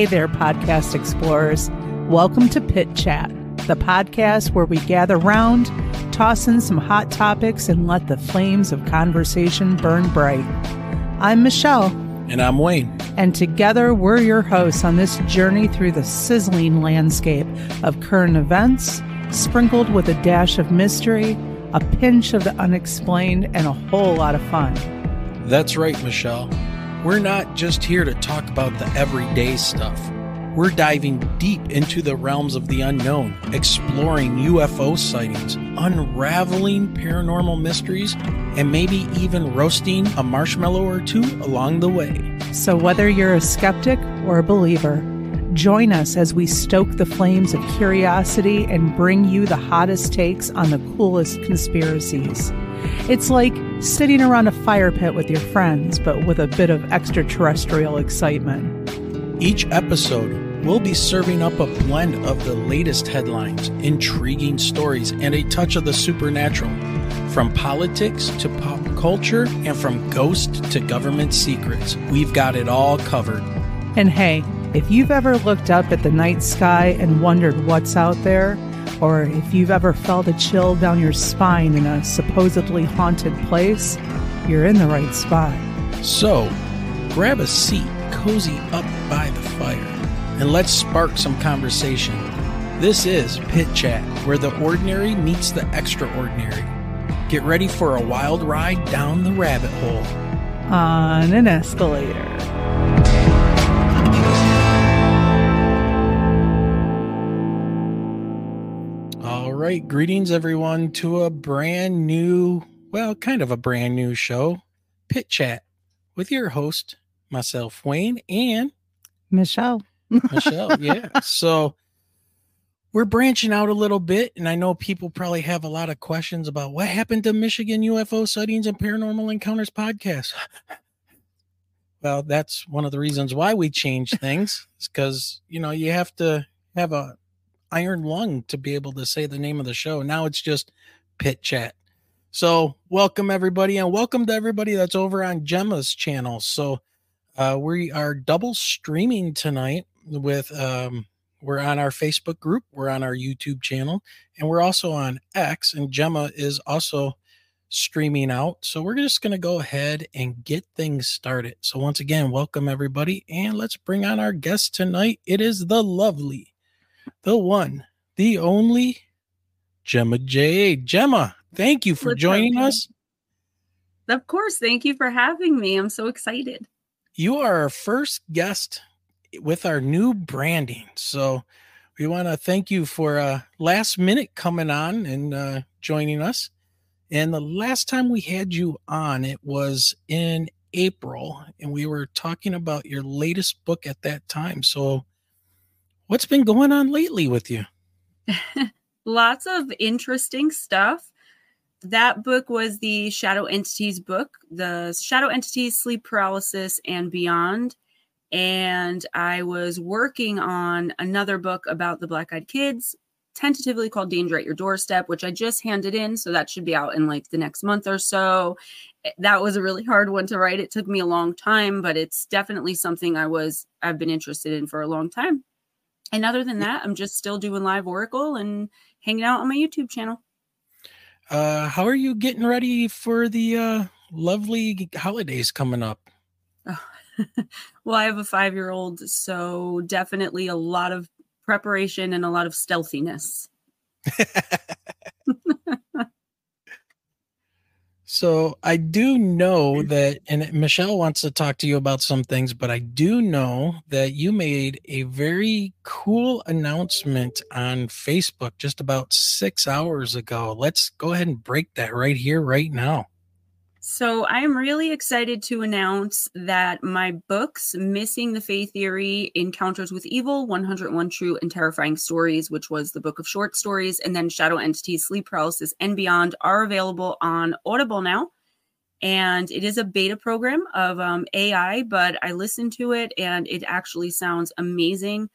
Hey there, podcast explorers. Welcome to Pit Chat, the podcast where we gather round, toss in some hot topics, and let the flames of conversation burn bright. I'm Michelle. And I'm Wayne. And together we're your hosts on this journey through the sizzling landscape of current events, sprinkled with a dash of mystery, a pinch of the unexplained, and a whole lot of fun. That's right, Michelle. We're not just here to talk about the everyday stuff. We're diving deep into the realms of the unknown, exploring UFO sightings, unraveling paranormal mysteries, and maybe even roasting a marshmallow or two along the way. So, whether you're a skeptic or a believer, join us as we stoke the flames of curiosity and bring you the hottest takes on the coolest conspiracies. It's like sitting around a fire pit with your friends, but with a bit of extraterrestrial excitement. Each episode, we'll be serving up a blend of the latest headlines, intriguing stories, and a touch of the supernatural. From politics to pop culture, and from ghost to government secrets, we've got it all covered. And hey, if you've ever looked up at the night sky and wondered what's out there, or if you've ever felt a chill down your spine in a supposedly haunted place, you're in the right spot. So, grab a seat, cozy up by the fire, and let's spark some conversation. This is Pit Chat, where the ordinary meets the extraordinary. Get ready for a wild ride down the rabbit hole. On an escalator. Right. Greetings, everyone, to a brand new, well, kind of a brand new show, Pit Chat, with your host, myself, Wayne, and Michelle. Michelle, yeah. So we're branching out a little bit, and I know people probably have a lot of questions about what happened to Michigan UFO sightings and paranormal encounters podcast. well, that's one of the reasons why we change things, is because you know you have to have a iron lung to be able to say the name of the show. Now it's just Pit Chat. So, welcome everybody, and welcome to everybody that's over on Gemma's channel. So, uh, we are double streaming tonight with um, we're on our Facebook group, we're on our YouTube channel, and we're also on X. And Gemma is also streaming out. So, we're just going to go ahead and get things started. So, once again, welcome everybody, and let's bring on our guest tonight. It is the lovely the one, the only Gemma Jade. Gemma, thank you for What's joining up, us. Of course. Thank you for having me. I'm so excited. You are our first guest with our new branding. So we want to thank you for uh, last minute coming on and uh, joining us. And the last time we had you on, it was in April, and we were talking about your latest book at that time. So What's been going on lately with you? Lots of interesting stuff. That book was the Shadow Entities book, the Shadow Entities, Sleep Paralysis, and Beyond. And I was working on another book about the Black Eyed Kids, tentatively called Danger at Your Doorstep, which I just handed in. So that should be out in like the next month or so. Eh, that was a really hard one to write. It took me a long time, but it's definitely something I was, I've been interested in for a long time. And other than that, I'm just still doing live Oracle and hanging out on my YouTube channel. Uh, how are you getting ready for the uh, lovely holidays coming up? Oh. well, I have a five year old, so definitely a lot of preparation and a lot of stealthiness. So I do know mm-hmm. that, and Michelle wants to talk to you about some things, but I do know that you made a very cool announcement on Facebook just about six hours ago. Let's go ahead and break that right here, right now. So I am really excited to announce that my books, Missing the Fae Theory, Encounters with Evil, 101 True and Terrifying Stories, which was the book of short stories, and then Shadow Entities, Sleep Paralysis, and Beyond, are available on Audible now. And it is a beta program of um, AI, but I listened to it and it actually sounds amazing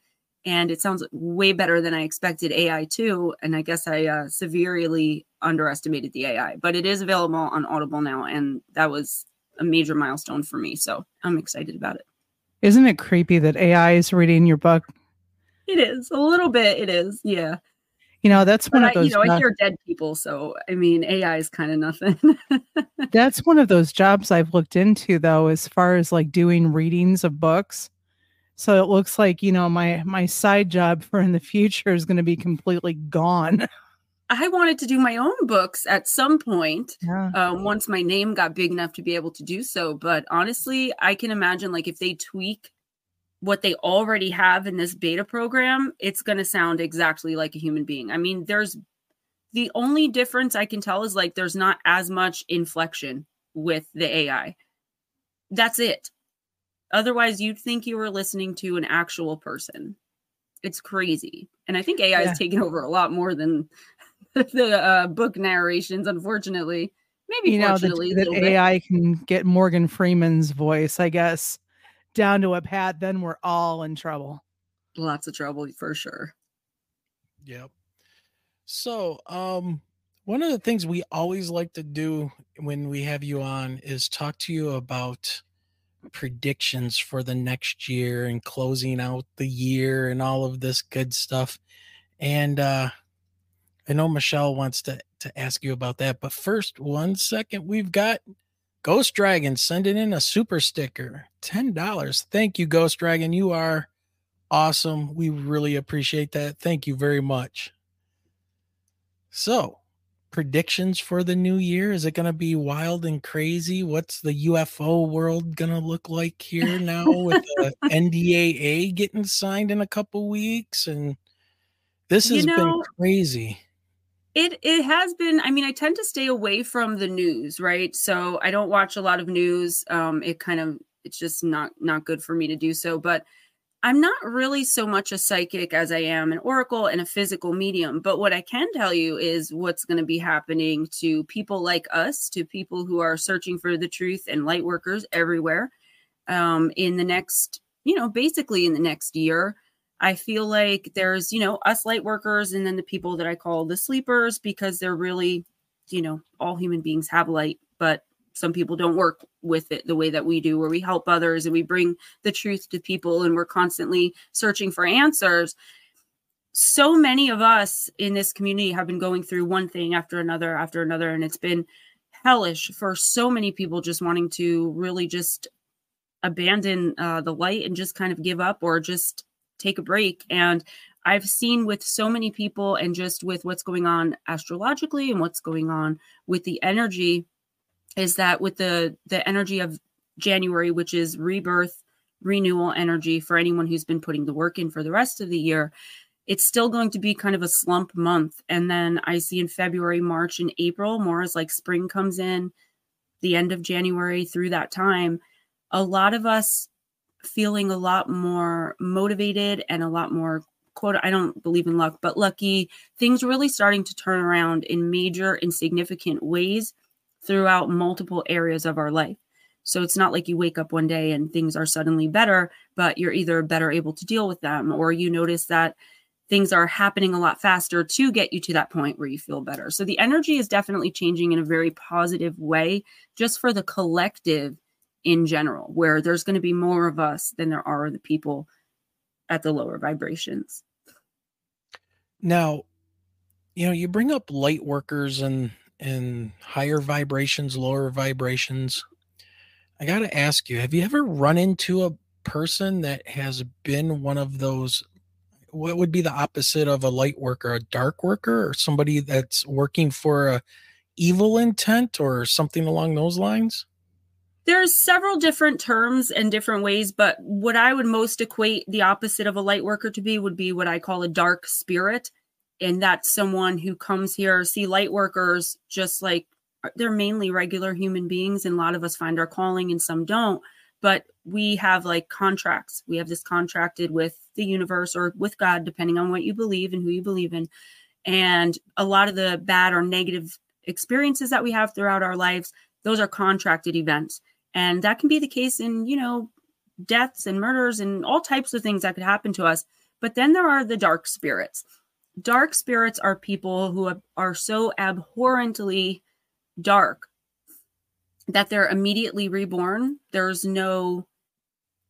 and it sounds way better than I expected AI too. And I guess I uh, severely underestimated the AI, but it is available on Audible now, and that was a major milestone for me. So I'm excited about it. Isn't it creepy that AI is reading your book? It is a little bit. It is, yeah. You know, that's one but of those. I, you know, I hear dead people, so I mean, AI is kind of nothing. that's one of those jobs I've looked into, though, as far as like doing readings of books. So it looks like you know my my side job for in the future is going to be completely gone. I wanted to do my own books at some point Yeah. um, once my name got big enough to be able to do so. But honestly, I can imagine like if they tweak what they already have in this beta program, it's going to sound exactly like a human being. I mean, there's the only difference I can tell is like there's not as much inflection with the AI. That's it. Otherwise, you'd think you were listening to an actual person. It's crazy. And I think AI Yeah. is taking over a lot more than the uh, book narrations, unfortunately. Maybe you know that, fortunately, a bit. AI can get Morgan Freeman's voice, I guess, down to a pat. Then we're all in trouble. Lots of trouble for sure. Yep. So, um, one of the things we always like to do when we have you on is talk to you about predictions for the next year and closing out the year and all of this good stuff. And uh I know Michelle wants to to ask you about that, but first, one second, we've got Ghost Dragon sending in a super sticker, ten dollars. Thank you, Ghost Dragon. You are awesome. We really appreciate that. Thank you very much. So, predictions for the new year is it going to be wild and crazy? What's the UFO world going to look like here now with the NDAA getting signed in a couple weeks and this You has been crazy. It it has been. I mean, I tend to stay away from the news, right? So I don't watch a lot of news. Um, it kind of it's just not not good for me to do so. But I'm not really so much a psychic as I am an oracle and a physical medium. But what I can tell you is what's going to be happening to people like us, to people who are searching for the truth and light workers everywhere um, in the next, you know, basically in the next year. I feel like there's, you know, us light workers and then the people that I call the sleepers because they're really, you know, all human beings have light, but some people don't work with it the way that we do, where we help others and we bring the truth to people and we're constantly searching for answers. So many of us in this community have been going through one thing after another after another, and it's been hellish for so many people just wanting to really just abandon uh, the light and just kind of give up or just take a break. And I've seen with so many people and just with what's going on astrologically and what's going on with the energy is that with the the energy of January, which is rebirth, renewal energy for anyone who's been putting the work in for the rest of the year, it's still going to be kind of a slump month. And then I see in February, March, and April, more as like spring comes in, the end of January through that time, a lot of us feeling a lot more motivated and a lot more quote I don't believe in luck, but lucky things really starting to turn around in major and significant ways throughout multiple areas of our life. So it's not like you wake up one day and things are suddenly better, but you're either better able to deal with them or you notice that things are happening a lot faster to get you to that point where you feel better. So the energy is definitely changing in a very positive way just for the collective in general, where there's going to be more of us than there are the people at the lower vibrations. Now, you know, you bring up light workers and and higher vibrations, lower vibrations. I got to ask you, have you ever run into a person that has been one of those what would be the opposite of a light worker, a dark worker or somebody that's working for a evil intent or something along those lines? There's several different terms and different ways, but what I would most equate the opposite of a light worker to be would be what I call a dark spirit. And that's someone who comes here, see light workers just like uh, they're mainly regular human beings, and a lot of us find our calling and some don't. But we have like contracts. We have this contracted with the universe or with God, depending on what you believe and who you believe in. And a lot of the bad or negative experiences that we have throughout our lives, those are contracted events and that can be the case in you know deaths and murders and all types of things that could happen to us but then there are the dark spirits dark spirits are people who are so abhorrently dark that they're immediately reborn there's no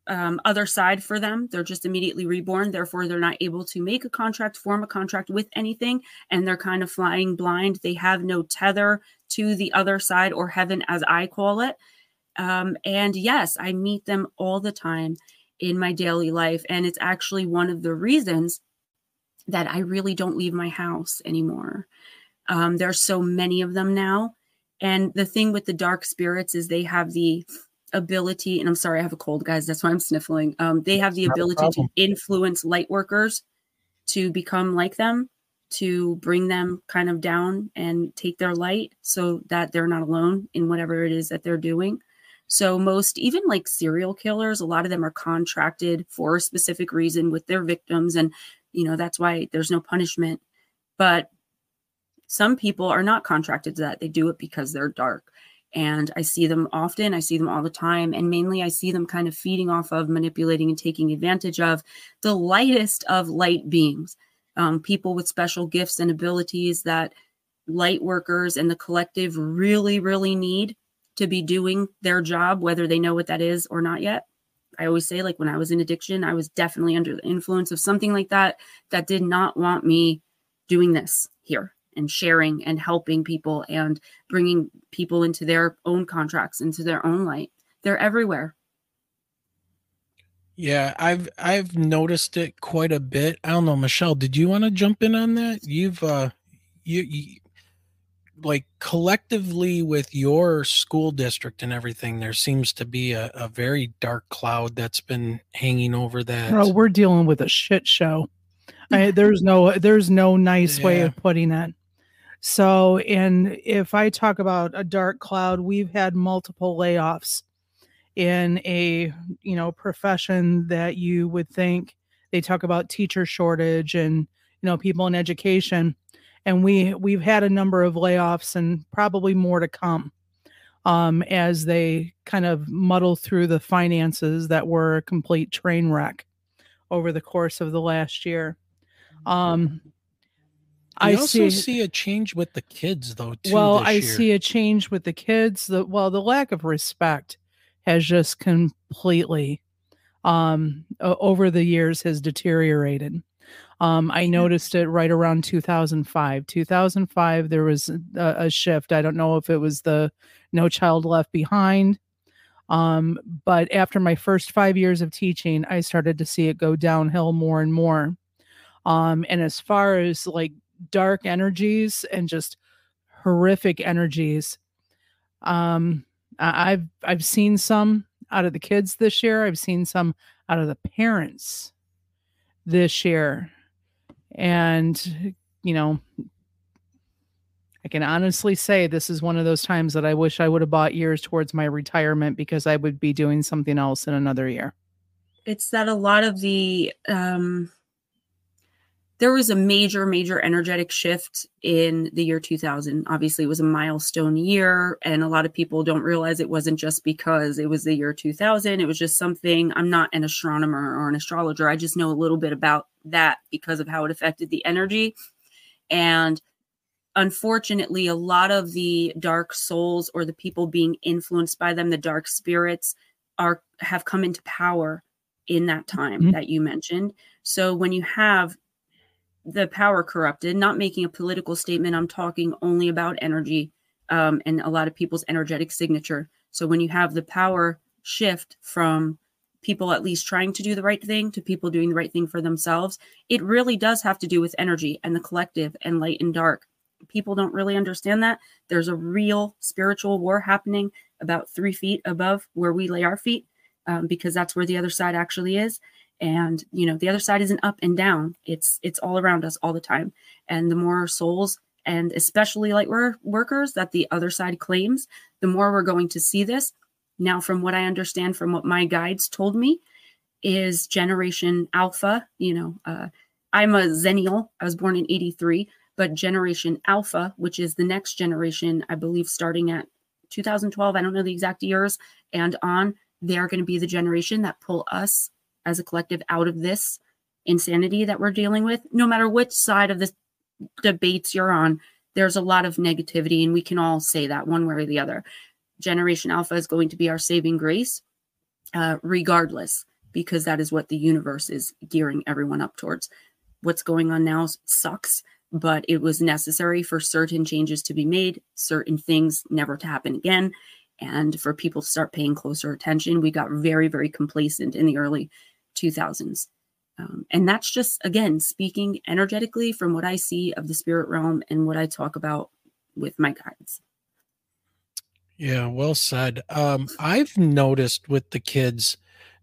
um, other side for them. They're just immediately reborn. Therefore, they're not able to make a contract, form a contract with anything, and they're kind of flying blind. They have no tether to the other side or heaven, as I call it. Um, and yes, I meet them all the time in my daily life. And it's actually one of the reasons that I really don't leave my house anymore. Um, there's so many of them now. And the thing with the dark spirits is they have the ability, and I'm sorry, I have a cold, guys. That's why I'm sniffling. Um, they have the ability to influence light workers to become like them, to bring them kind of down and take their light so that they're not alone in whatever it is that they're doing. So, most, even like serial killers, a lot of them are contracted for a specific reason with their victims. And, you know, that's why there's no punishment. But some people are not contracted to that. They do it because they're dark. And I see them often, I see them all the time. And mainly, I see them kind of feeding off of, manipulating, and taking advantage of the lightest of light beings, um, people with special gifts and abilities that light workers and the collective really, really need to be doing their job, whether they know what that is or not yet. I always say, like when I was in addiction, I was definitely under the influence of something like that that did not want me doing this here and sharing and helping people and bringing people into their own contracts, into their own light. They're everywhere. Yeah, I've I've noticed it quite a bit. I don't know, Michelle, did you want to jump in on that? You've uh you, you like collectively with your school district and everything, there seems to be a, a very dark cloud that's been hanging over that. Oh, we're dealing with a shit show. I, there's no there's no nice yeah. way of putting it. So, and if I talk about a dark cloud, we've had multiple layoffs in a you know profession that you would think they talk about teacher shortage and you know people in education and we we've had a number of layoffs and probably more to come um, as they kind of muddle through the finances that were a complete train wreck over the course of the last year. Um, I also see, see, a change with the kids, though. Too, well, I year. see a change with the kids. The well, the lack of respect has just completely, um, over the years has deteriorated. Um, I noticed it right around 2005. 2005, there was a, a, shift. I don't know if it was the No Child Left Behind. Um, but after my first five years of teaching, I started to see it go downhill more and more. Um, and as far as like dark energies and just horrific energies, um, I've I've seen some out of the kids this year. I've seen some out of the parents this year and, you know, I can honestly say this is one of those times that I wish I would have bought years towards my retirement because I would be doing something else in another year. It's that a lot of the um there was a major major energetic shift in the year 2000 obviously it was a milestone year and a lot of people don't realize it wasn't just because it was the year 2000 it was just something i'm not an astronomer or an astrologer i just know a little bit about that because of how it affected the energy. And unfortunately a lot of the dark souls or the people being influenced by them the dark spirits are have come into power in that time mm-hmm. that you mentioned. So when you have the power corrupted, not making a political statement. I'm talking only about energy um, and a lot of people's energetic signature. So when you have the power shift from people at least trying to do the right thing to people doing the right thing for themselves, it really does have to do with energy and the collective and light and dark. People don't really understand that. There's a real spiritual war happening about three feet above where we lay our feet um, because that's where the other side actually is and you know the other side isn't up and down. It's it's all around us all the time. And the more souls and especially light workers that the other side claims the more we're going to see this. Now from what i understand from what my guides told me is generation alpha you know uh, i'm a zennial i was born in 83 but generation alpha which is the next generation i believe starting at 2012 i don't know the exact years and on they're going to be the generation that pull us as a collective out of this insanity that we're dealing with no matter which side of the debates you're on there's a lot of negativity and we can all say that one way or the other generation alpha is going to be our saving grace uh, regardless because that is what the universe is gearing everyone up towards. What's going on now sucks, but it was necessary for certain changes to be made, certain things never to happen again, and for people to start paying closer attention. We got very, very complacent in the early 2000s. Um, and that's just, again, speaking energetically from what I see of the spirit realm and what I talk about with my guides. Yeah, well said. Um, I've noticed with the kids,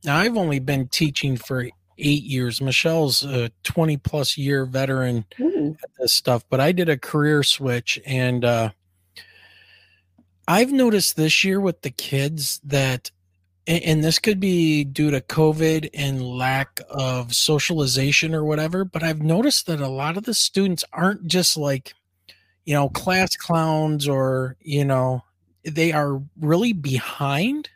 now I've only been teaching for eight years. Michelle's a 20 plus year veteran Ooh. at this stuff, but I did a career switch and uh, I've noticed this year with the kids that and this could be due to COVID and lack of socialization or whatever, but I've noticed that a lot of the students aren't just like, you know, class clowns or, you know, they are really behind,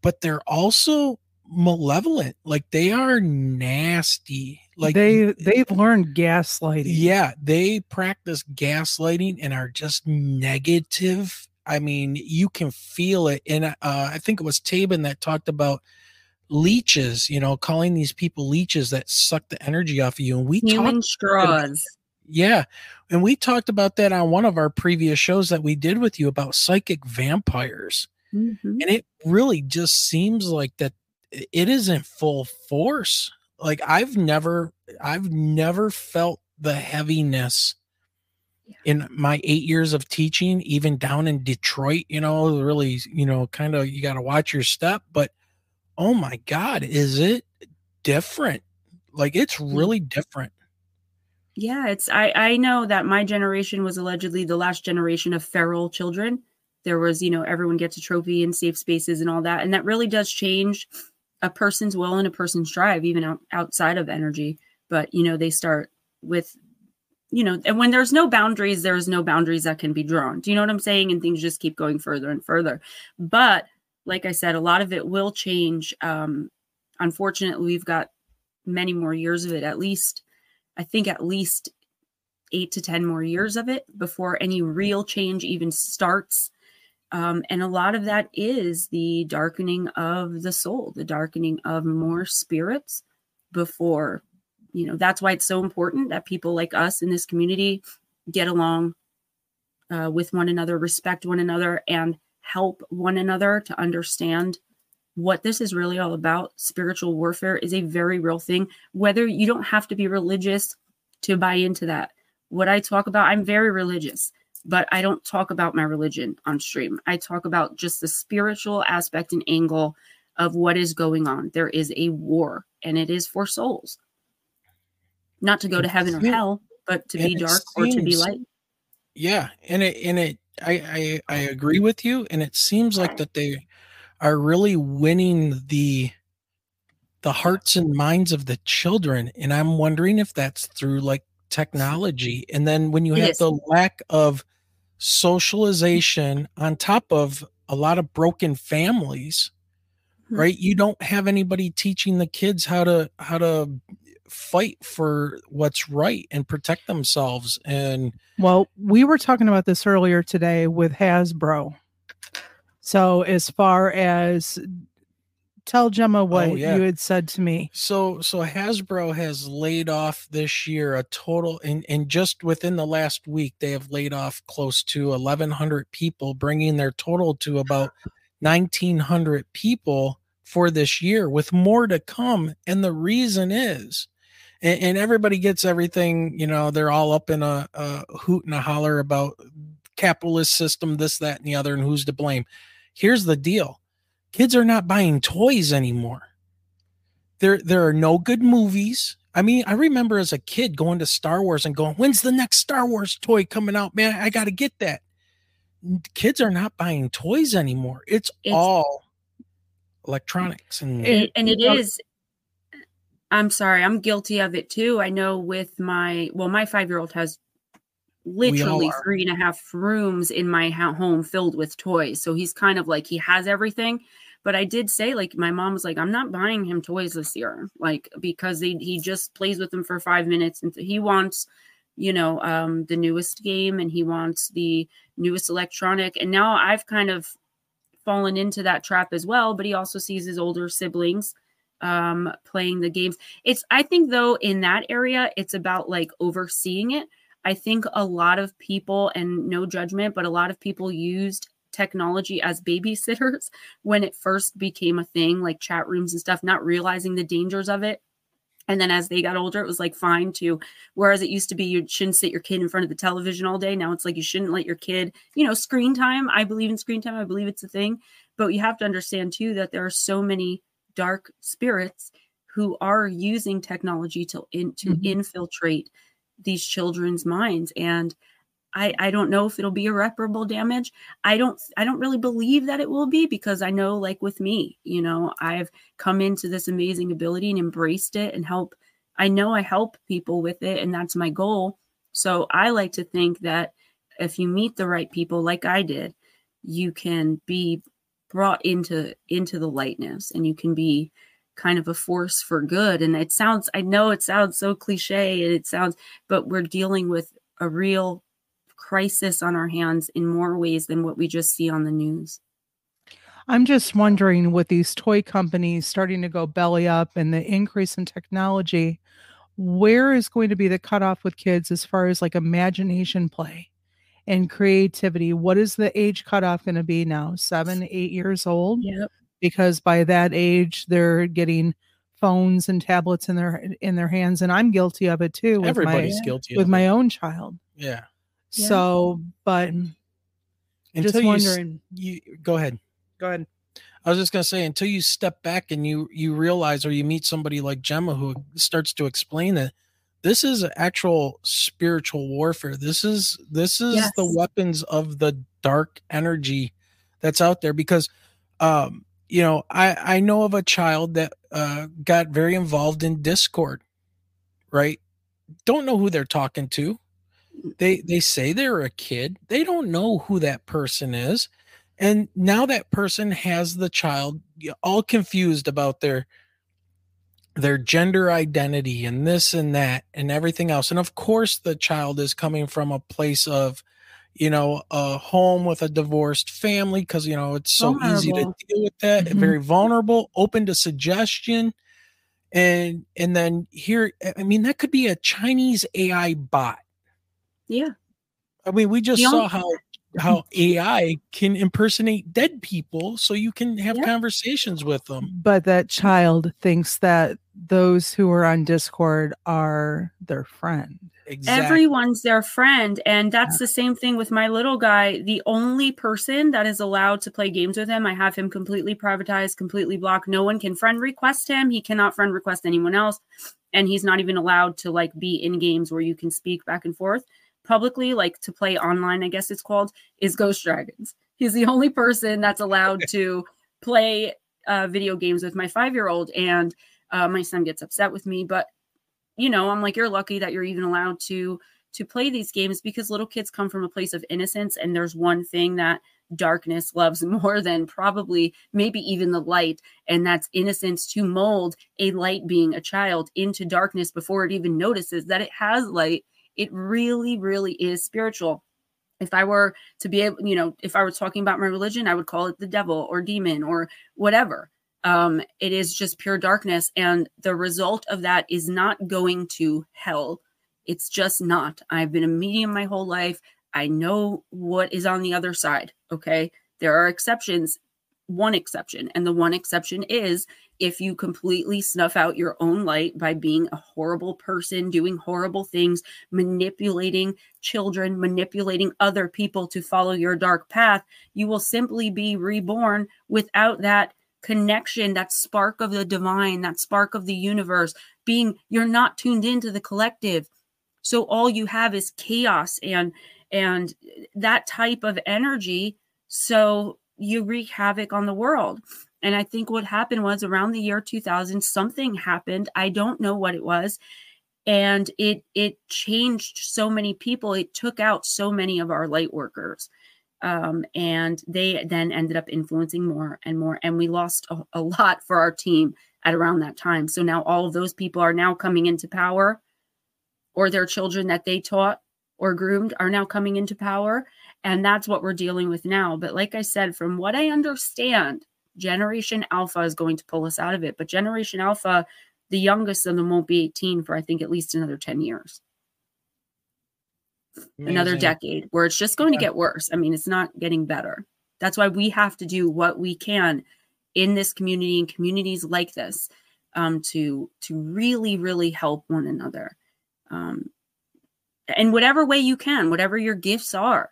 but they're also malevolent. Like they are nasty. Like they they've learned gaslighting. Yeah, they practice gaslighting and are just negative I mean, you can feel it. And uh, I think it was Tabin that talked about leeches, you know, calling these people leeches that suck the energy off of you. And we human straws. Yeah. And we talked about that on one of our previous shows that we did with you about psychic vampires. Mm-hmm. And it really just seems like that it is in full force. Like I've never I've never felt the heaviness in my eight years of teaching, even down in Detroit, you know, really, you know, kind of you got to watch your step. But oh my God, is it different? Like it's mm. really different. Yeah, it's I I know that my generation was allegedly the last generation of feral children. There was, you know, everyone gets a trophy in safe spaces and all that, and that really does change a person's will and a person's drive, even out, outside of energy. But you know, they start with you know, and when there's no boundaries, there's no boundaries that can be drawn. Do you know what I'm saying? And things just keep going further and further. But like I said, a lot of it will change. Um, unfortunately, we've got many more years of it, at least, I think at least eight to 10 more years of it before any real change even starts. Um, and a lot of that is the darkening of the soul, the darkening of more spirits before you know that's why it's so important that people like us in this community get along uh, with one another respect one another and help one another to understand what this is really all about. Spiritual warfare is a very real thing. Whether you don't have to be religious to buy into that. What i talk about i'm very religious but i don't talk about my religion on stream. I talk about just the spiritual aspect and angle of what is going on. There is a war and it is for souls not to go to heaven or hell, but to be dark seems, or to be light. Yeah, and it and it I, I I agree with you, and it seems like that they are really winning the the hearts and minds of the children, and I'm wondering if that's through like technology, and then when you have the lack of socialization on top of a lot of broken families hmm. right you don't have anybody teaching the kids how to how to fight for what's right and protect themselves and well we were talking about this earlier today with hasbro so as far as tell gemma oh, what oh, yeah. you had said to me so so hasbro has laid off this year a total and and just within the last week they have laid off close to 1100 people bringing their total to about 1900 people for this year with more to come and the reason is and, and everybody gets everything. You know, they're all up in a, a hoot and a holler about capitalist system, this, that, and the other, and who's to blame. Here's the deal: kids are not buying toys anymore. There, there are no good movies. I mean, I remember as a kid going to Star Wars and going, "When's the next Star Wars toy coming out, man? I got to get that." Kids are not buying toys anymore. It's, it's all electronics and and, and it is I'm sorry, I'm guilty of it too. I know with my well, my five year old has literally three and a half rooms in my home filled with toys. So he's kind of like he has everything. But I did say, like, my mom was like, I'm not buying him toys this year, like, because he, he just plays with them for five minutes and he wants, you know, um, the newest game and he wants the newest electronic. And now I've kind of fallen into that trap as well. But he also sees his older siblings um, playing the games. It's, I think, though, in that area, it's about like overseeing it. I think a lot of people, and no judgment, but a lot of people used technology as babysitters when it first became a thing, like chat rooms and stuff, not realizing the dangers of it. And then as they got older, it was like fine to, whereas it used to be you shouldn't sit your kid in front of the television all day. Now it's like you shouldn't let your kid, you know, screen time. I believe in screen time. I believe it's a thing. But you have to understand too that there are so many dark spirits who are using technology to in, to mm-hmm. infiltrate these children's minds and I, I don't know if it'll be irreparable damage. I don't I don't really believe that it will be because I know like with me, you know, I've come into this amazing ability and embraced it and help I know I help people with it and that's my goal. So I like to think that if you meet the right people like I did, you can be brought into into the lightness and you can be kind of a force for good. And it sounds i know it sounds so cliche and it sounds but we're dealing with a real crisis on our hands in more ways than what we just see on the news. I'm just wondering with these toy companies starting to go belly up and the increase in technology where is going to be the cutoff with kids as far as like imagination play and creativity. What is the age cutoff going to be now? Seven, eight years old? Yep. Because by that age, they're getting phones and tablets in their in their hands, and I'm guilty of it too. Everybody's my, guilty with my it. own child. Yeah. So, but until just wondering. You, you go ahead. Go ahead. I was just gonna say until you step back and you you realize or you meet somebody like Gemma who starts to explain that this is actual spiritual warfare. This is this is yes. the weapons of the dark energy that's out there because um you know i i know of a child that uh got very involved in discord right? Don't know who they're talking to. They they say they're a kid. They don't know who that person is. And now that person has the child all confused about their their gender identity and this and that and everything else. And of course, the child is coming from a place of, you know, a home with a divorced family because, you know, it's so vulnerable. easy to deal with that. Mm-hmm. Very vulnerable, open to suggestion. And and then here, I mean, that could be a Chinese AI bot. Yeah. I mean, we just saw how how AI can impersonate dead people so you can have yeah. conversations with them. But that child thinks that those who are on Discord are their friend. Exactly. Everyone's their friend. And that's yeah. the same thing with my little guy. The only person that is allowed to play games with him, I have him completely privatized, completely blocked. No one can friend request him. He cannot friend request anyone else. And he's not even allowed to like be in games where you can speak back and forth publicly, like to play online, I guess it's called, is Ghost Dragons. He's the only person that's allowed to play uh, video games with my five year old. And uh, my son gets upset with me, but you know, I'm like, you're lucky that you're even allowed to to play these games because little kids come from a place of innocence and there's one thing that darkness loves more than probably maybe even the light and that's innocence to mold a light being a child into darkness before it even notices that it has light it really, really is spiritual. If I were to be able, you know, if I were talking about my religion, I would call it the devil or demon or whatever. Um, it is just pure darkness. And the result of that is not going to hell. It's just not. I've been a medium my whole life. I know what is on the other side. Okay. There are exceptions, one exception. And the one exception is if you completely snuff out your own light by being a horrible person, doing horrible things, manipulating children, manipulating other people to follow your dark path, you will simply be reborn without that connection, that spark of the divine, that spark of the universe, being you're not tuned into the collective. So all you have is chaos and and that type of energy. So you wreak havoc on the world. And I think what happened was around the year 2000, something happened. I don't know what it was. And it it changed so many people. It took out so many of our light workers. Um, and they then ended up influencing more and more. And we lost a, a lot for our team at around that time. So now all of those people are now coming into power, or their children that they taught or groomed are now coming into power. And that's what we're dealing with now. But like I said, from what I understand, Generation Alpha is going to pull us out of it. But Generation Alpha, the youngest of them won't be 18 for I think at least another 10 years. Amazing. Another decade where it's just going to get worse. I mean, it's not getting better. That's why we have to do what we can in this community and communities like this um, to to really, really help one another. Um, in whatever way you can, whatever your gifts are.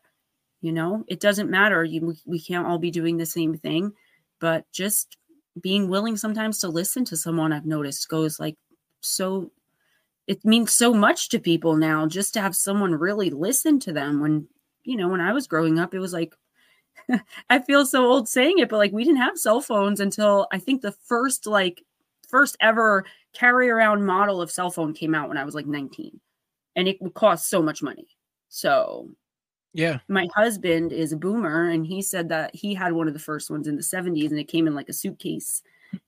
You know, it doesn't matter. You, we can't all be doing the same thing, but just being willing sometimes to listen to someone I've noticed goes like so it means so much to people now just to have someone really listen to them when you know when I was growing up it was like I feel so old saying it but like we didn't have cell phones until I think the first like first ever carry around model of cell phone came out when I was like 19 and it would cost so much money. So, yeah. My husband is a boomer and he said that he had one of the first ones in the 70s and it came in like a suitcase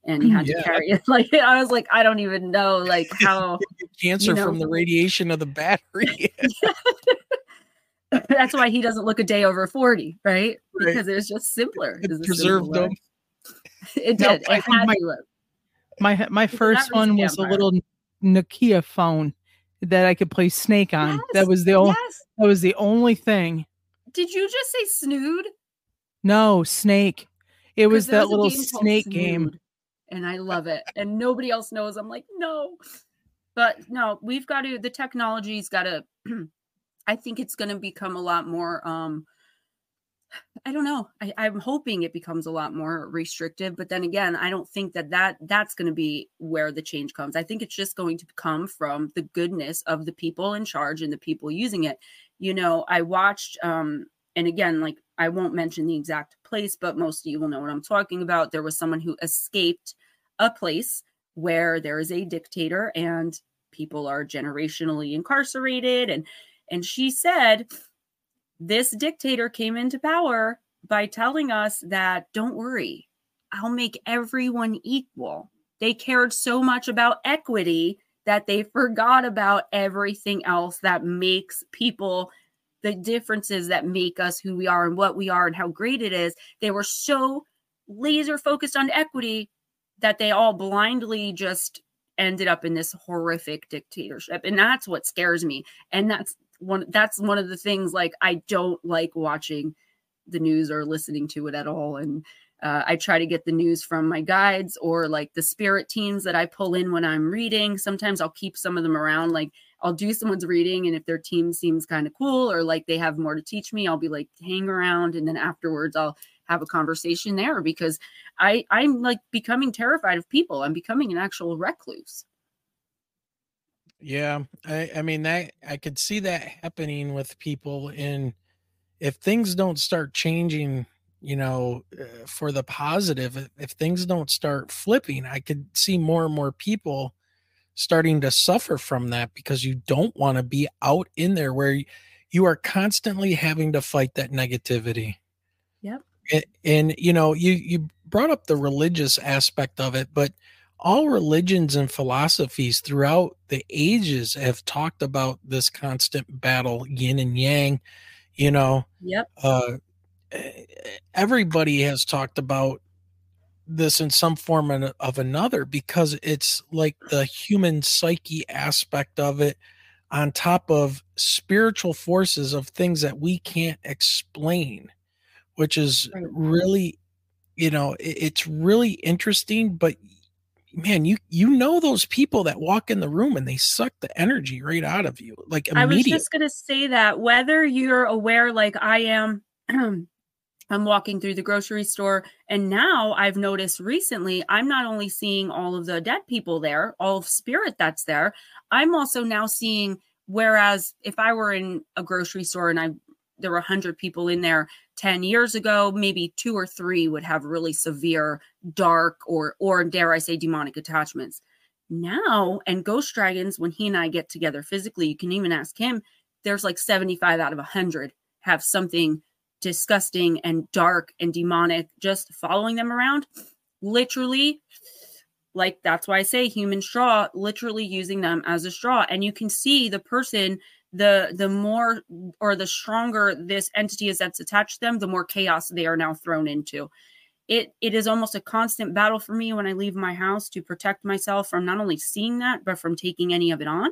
and he hmm, had yeah. to carry it. Like I was like, I don't even know like how cancer you know, from the radiation of the battery. That's why he doesn't look a day over 40, right? right. Because it was just simpler. It, it preserved them. It did. Now, it had my, my my first one was a little Nokia phone that I could play Snake on. Yes, that was the only. Yes. That was the only thing. Did you just say Snood? No, Snake. It was that little snake game. And I love it. And nobody else knows. I'm like, no. But no, we've got to. The technology's got to. I think it's going to become a lot more um I don't know. I, I'm hoping it becomes a lot more restrictive, but then again, I don't think that, that that's going to be where the change comes. I think it's just going to come from the goodness of the people in charge and the people using it. You know, I watched, um, and again, like I won't mention the exact place, but most of you will know what I'm talking about. There was someone who escaped a place where there is a dictator and people are generationally incarcerated, and and she said this dictator came into power by telling us that don't worry, I'll make everyone equal. They cared so much about equity that they forgot about everything else that makes people the differences that make us who we are and what we are and how great it is. They were so laser focused on equity that they all blindly just ended up in this horrific dictatorship. And that's what scares me. And that's one that's one of the things like I don't like watching the news or listening to it at all and uh, I try to get the news from my guides or like the spirit teams that I pull in when I'm reading. Sometimes I'll keep some of them around. Like I'll do someone's reading, and if their team seems kind of cool or like they have more to teach me, I'll be like hang around, and then afterwards I'll have a conversation there because I I'm like becoming terrified of people. I'm becoming an actual recluse. Yeah, I, I mean that I could see that happening with people in if things don't start changing, you know, uh, for the positive, if things don't start flipping, I could see more and more people starting to suffer from that because you don't want to be out in there where you are constantly having to fight that negativity. And, and you know, you you brought up the religious aspect of it, but all religions and philosophies throughout the ages have talked about this constant battle, yin and yang. You know, yep. Uh, everybody has talked about this in some form of another because it's like the human psyche aspect of it on top of spiritual forces of things that we can't explain which is really you know it's really interesting but man, you you know those people that walk in the room and they suck the energy right out of you. Like I was just gonna say that whether you're aware, like I am, I'm walking through the grocery store, and now I've noticed recently, I'm not only seeing all of the dead people there, all of spirit that's there, I'm also now seeing. Whereas if I were in a grocery store and I there were 100 people in there 10 years ago maybe two or three would have really severe dark or or dare i say demonic attachments. Now and ghost dragons when he and i get together physically you can even ask him there's like 75 out of 100 have something disgusting and dark and demonic just following them around. Literally like that's why i say human straw literally using them as a straw. And you can see the person the the more or the stronger this entity is that's attached to them the more chaos they are now thrown into it it is almost a constant battle for me when I leave my house to protect myself from not only seeing that but from taking any of it on.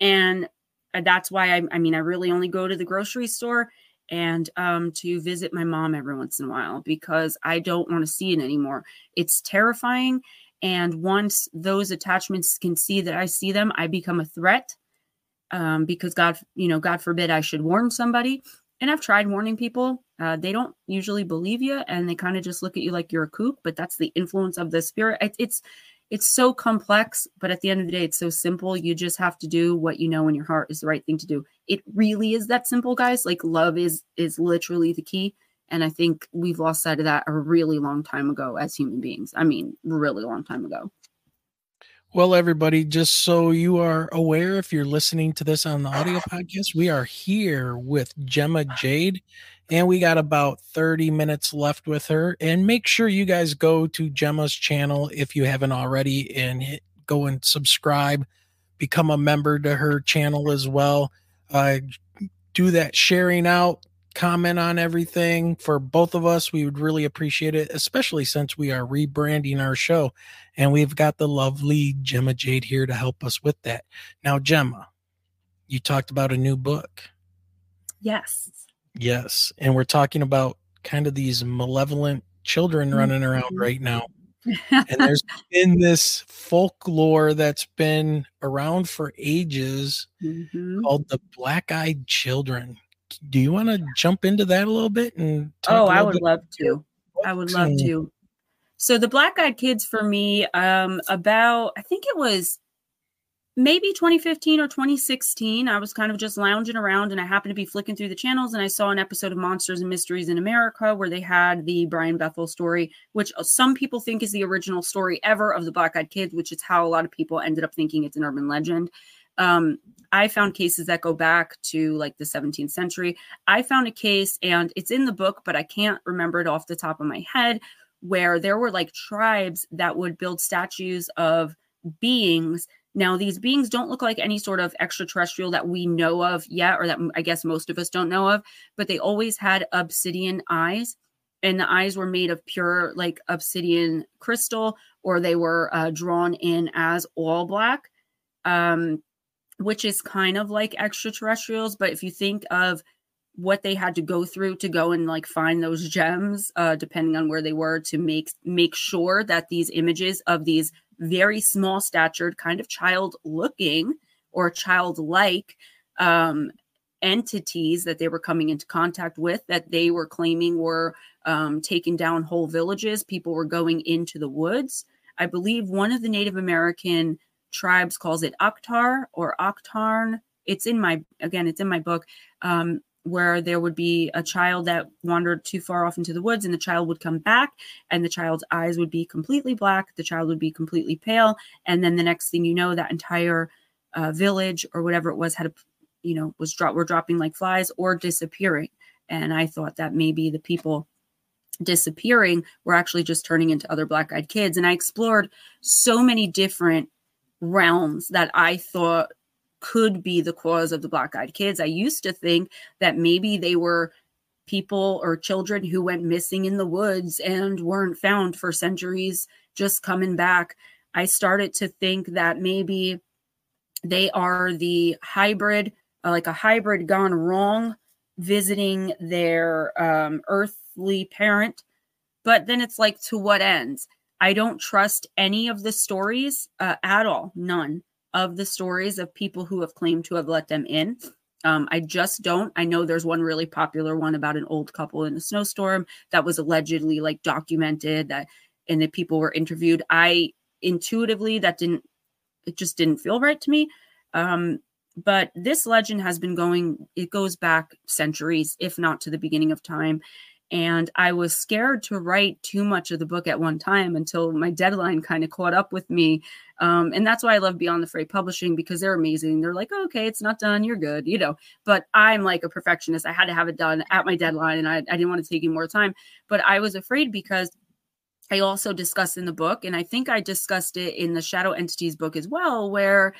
And uh, that's why I, I mean I really only go to the grocery store and um, to visit my mom every once in a while because I don't want to see it anymore. It's terrifying. And once those attachments can see that I see them, I become a threat um, because God, you know, God forbid I should warn somebody. And I've tried warning people. Uh, they don't usually believe you and they kind of just look at you like you're a kook, but that's the influence of the spirit. It, it's, it's so complex, but at the end of the day, it's so simple. You just have to do what you know in your heart is the right thing to do. It really is that simple, guys. Like love is is literally the key. And I think we've lost sight of that a really long time ago as human beings. I mean, really long time ago. Well, everybody, just so you are aware, if you're listening to this on the audio podcast, we are here with Gemma Jade and we got about 30 minutes left with her. And make sure you guys go to Gemma's channel if you haven't already and hit, go and subscribe, become a member to her channel as well. Uh, do that sharing out, comment on everything for both of us. We would really appreciate it, especially since we are rebranding our show. And we've got the lovely Gemma Jade here to help us with that. Now, Gemma, you talked about a new book. Yes. Yes. And we're talking about kind of these malevolent children running around mm-hmm. right now. and there's been this folklore that's been around for ages mm-hmm. called the black eyed children. Do you want to jump into that a little bit and Oh, I would love to. I would love to. So the black eyed kids for me, um, about I think it was maybe 2015 or 2016 i was kind of just lounging around and i happened to be flicking through the channels and i saw an episode of monsters and mysteries in america where they had the brian bethel story which uh, some people think is the original story ever of the black-eyed kids which is how a lot of people ended up thinking it's an urban legend um, i found cases that go back to like the 17th century i found a case and it's in the book but i can't remember it off the top of my head where there were like tribes that would build statues of beings now, these beings don't look like any sort of extraterrestrial that we know of yet, or that I guess most of us don't know of, but they always had obsidian eyes. And the eyes were made of pure, like obsidian crystal, or they were uh, drawn in as all black, um, which is kind of like extraterrestrials. But if you think of what they had to go through to go and like find those gems uh depending on where they were to make make sure that these images of these very small statured, kind of child looking or childlike um, entities that they were coming into contact with that they were claiming were um, taking down whole villages. People were going into the woods. I believe one of the Native American tribes calls it Aktar or Oktarn. It's in my, again, it's in my book. Um, where there would be a child that wandered too far off into the woods and the child would come back and the child's eyes would be completely black the child would be completely pale and then the next thing you know that entire uh, village or whatever it was had a you know was drop were dropping like flies or disappearing and i thought that maybe the people disappearing were actually just turning into other black-eyed kids and i explored so many different realms that i thought could be the cause of the black eyed kids. I used to think that maybe they were people or children who went missing in the woods and weren't found for centuries, just coming back. I started to think that maybe they are the hybrid, uh, like a hybrid gone wrong, visiting their um, earthly parent. But then it's like, to what ends? I don't trust any of the stories uh, at all, none of the stories of people who have claimed to have let them in. Um, I just don't. I know there's one really popular one about an old couple in a snowstorm that was allegedly like documented that and that people were interviewed. I intuitively that didn't it just didn't feel right to me. Um, but this legend has been going, it goes back centuries, if not to the beginning of time. And I was scared to write too much of the book at one time until my deadline kind of caught up with me. Um, and that's why I love Beyond the Fray Publishing because they're amazing. They're like, oh, okay, it's not done. You're good, you know. But I'm like a perfectionist. I had to have it done at my deadline and I, I didn't want to take any more time. But I was afraid because I also discussed in the book, and I think I discussed it in the Shadow Entities book as well, where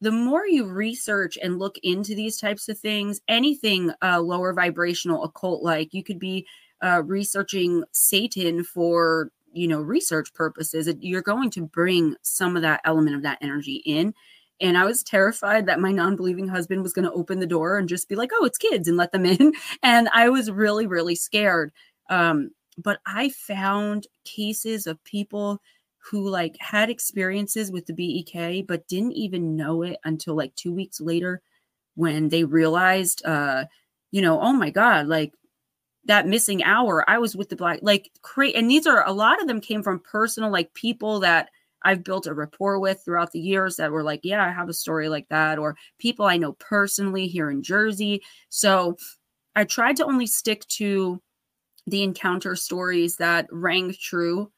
the more you research and look into these types of things, anything uh, lower vibrational, occult like, you could be uh, researching Satan for you know research purposes you're going to bring some of that element of that energy in. And i was terrified that my non-believing husband was going to open the door and just be like oh it's kids and let them in. And i was really really scared. Um, but i found cases of people who like had experiences with the bek but didn't even know it until like two weeks later when they realized uh you know oh my god like that missing hour i was with the black like create and these are a lot of them came from personal like people that i've built a rapport with throughout the years that were like yeah i have a story like that or people i know personally here in jersey. So i tried to only stick to the encounter stories that rang true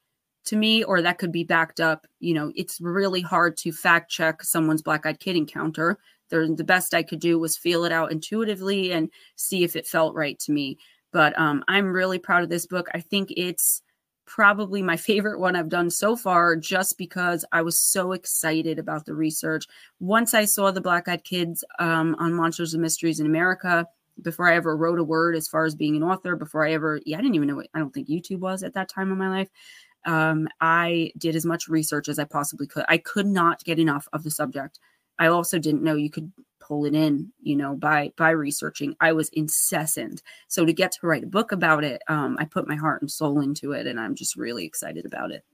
to me or that could be backed up you know it's really hard to fact check someone's black eyed kid encounter. The best i could do was feel it out intuitively and see if it felt right to me but um, I'm really proud of this book. I think it's probably my favorite one I've done so far just because I was so excited about the research. Once I saw the Black Eyed Kids um, on Monsters and Mysteries in America, before I ever wrote a word as far as being an author, before I ever, yeah, I didn't even know what, I don't think YouTube was at that time in my life. Um, I did as much research as I possibly could. I could not get enough of the subject. I also didn't know you could pull it in you know by by researching i was incessant. So to get to write a book about it um, i put my heart and soul into it and i'm just really excited about it.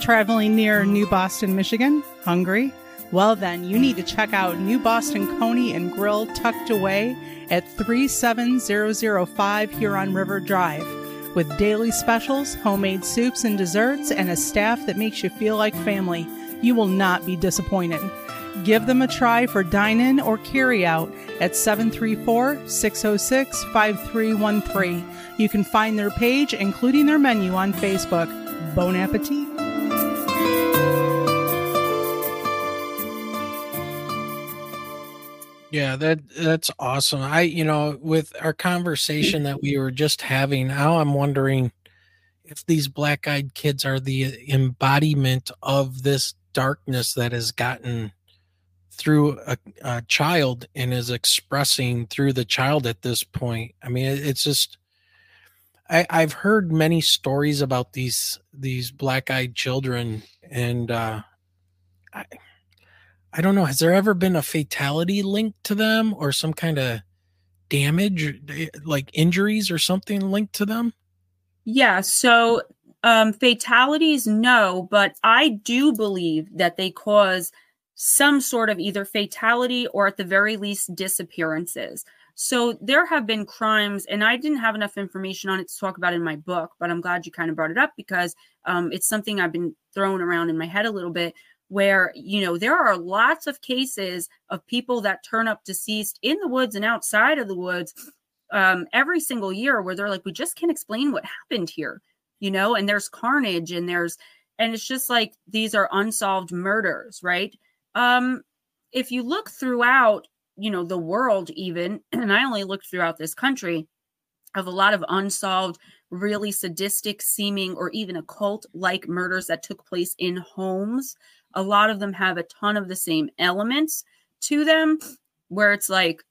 Traveling near new boston michigan? Hungry? Well then you need to check out new boston coney and grill tucked away at 37005 huron river drive with daily specials, homemade soups and desserts, and a staff that makes you feel like family. You will not be disappointed. Give them a try for dine in or carry out at 734 606 5313. You can find their page, including their menu, on Facebook. Bon appetit! Yeah, that that's awesome. I, you know, with our conversation that we were just having, now I'm wondering if these black-eyed kids are the embodiment of this darkness that has gotten through a, a child and is expressing through the child at this point. I mean, it's just I, I've heard many stories about these these black-eyed children, and uh, I, I don't know. Has there ever been a fatality linked to them or some kind of damage, eh, like injuries or something linked to them? Yeah. So um, fatalities, no, but I do believe that they cause some sort of either fatality or at the very least disappearances. So there have been crimes, and I didn't have enough information on it to talk about in my book, but I'm glad you kind of brought it up because um, it's something I've been throwing around in my head a little bit where you know there are lots of cases of people that turn up deceased in the woods and outside of the woods um, every single year where they're like we just can't explain what happened here you know and there's carnage and there's and it's just like these are unsolved murders right? Um if you look throughout you know the world even and i only looked throughout this country of a lot of unsolved really sadistic seeming or even occult like murders that took place in homes a lot of them have a ton of the same elements to them where it's like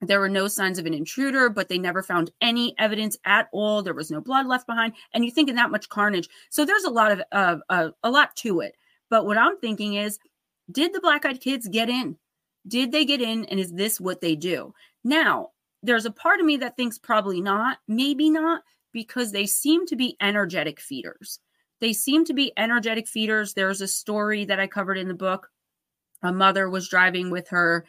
there were no signs of an intruder, but they never found any evidence at all. There was no blood left behind, and you think in that much carnage. So there's a lot of uh, uh, a lot to it. But what I'm thinking is, did the black eyed kids get in? Did they get in? And is this what they do? Now, there's a part of me that thinks probably not, maybe not, because they seem to be energetic feeders. They seem to be energetic feeders. There's a story that I covered in the book. A mother was driving with her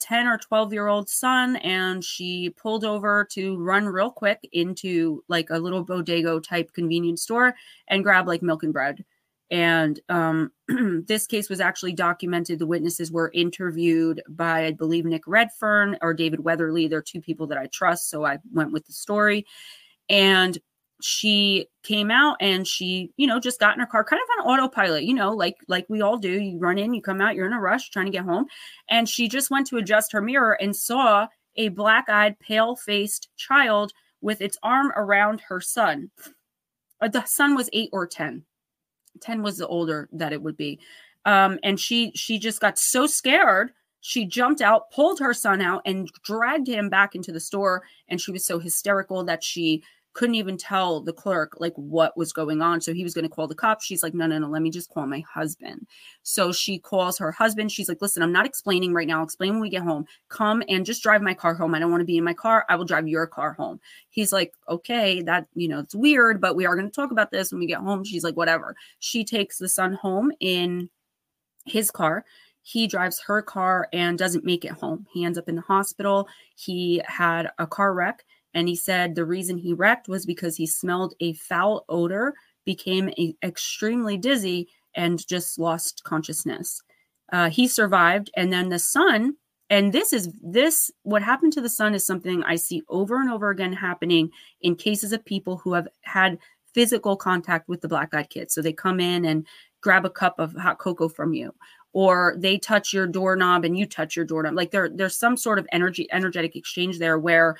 10 or 12 year old son and she pulled over to run real quick into like a little bodega type convenience store and grab like milk and bread and um, this case was actually documented the witnesses were interviewed by i believe nick redfern or david weatherly they're two people that i trust so i went with the story and she came out and she you know just got in her car kind of on autopilot you know like like we all do. You run in you come out you're in a rush trying to get home. And she just went to adjust her mirror and saw a black-eyed pale-faced child with its arm around her son. Uh, the son was 8 or 10 10 was the older that it would be. Um, and she she just got so scared she jumped out, pulled her son out, and dragged him back into the store. And she was so hysterical that she couldn't even tell the clerk like what was going on. So he was going to call the cops. She's like, no, no, no, let me just call my husband. So she calls her husband. She's like, listen, I'm not explaining right now. I'll explain when we get home. Come and just drive my car home. I don't want to be in my car. I will drive your car home. He's like, okay, that, you know, it's weird, but we are going to talk about this when we get home. She's like, whatever. She takes the son home in his car he drives her car and doesn't make it home. He ends up in the hospital. He had a car wreck, and he said the reason he wrecked was because he smelled a foul odor, became a, extremely dizzy, and just lost consciousness. Uh, he survived, and then the son. And this is this what happened to the son is something I see over and over again happening in cases of people who have had physical contact with the black eyed kids. So they come in and grab a cup of hot cocoa from you or they touch your doorknob and you touch your doorknob like there there's some sort of energy energetic exchange there where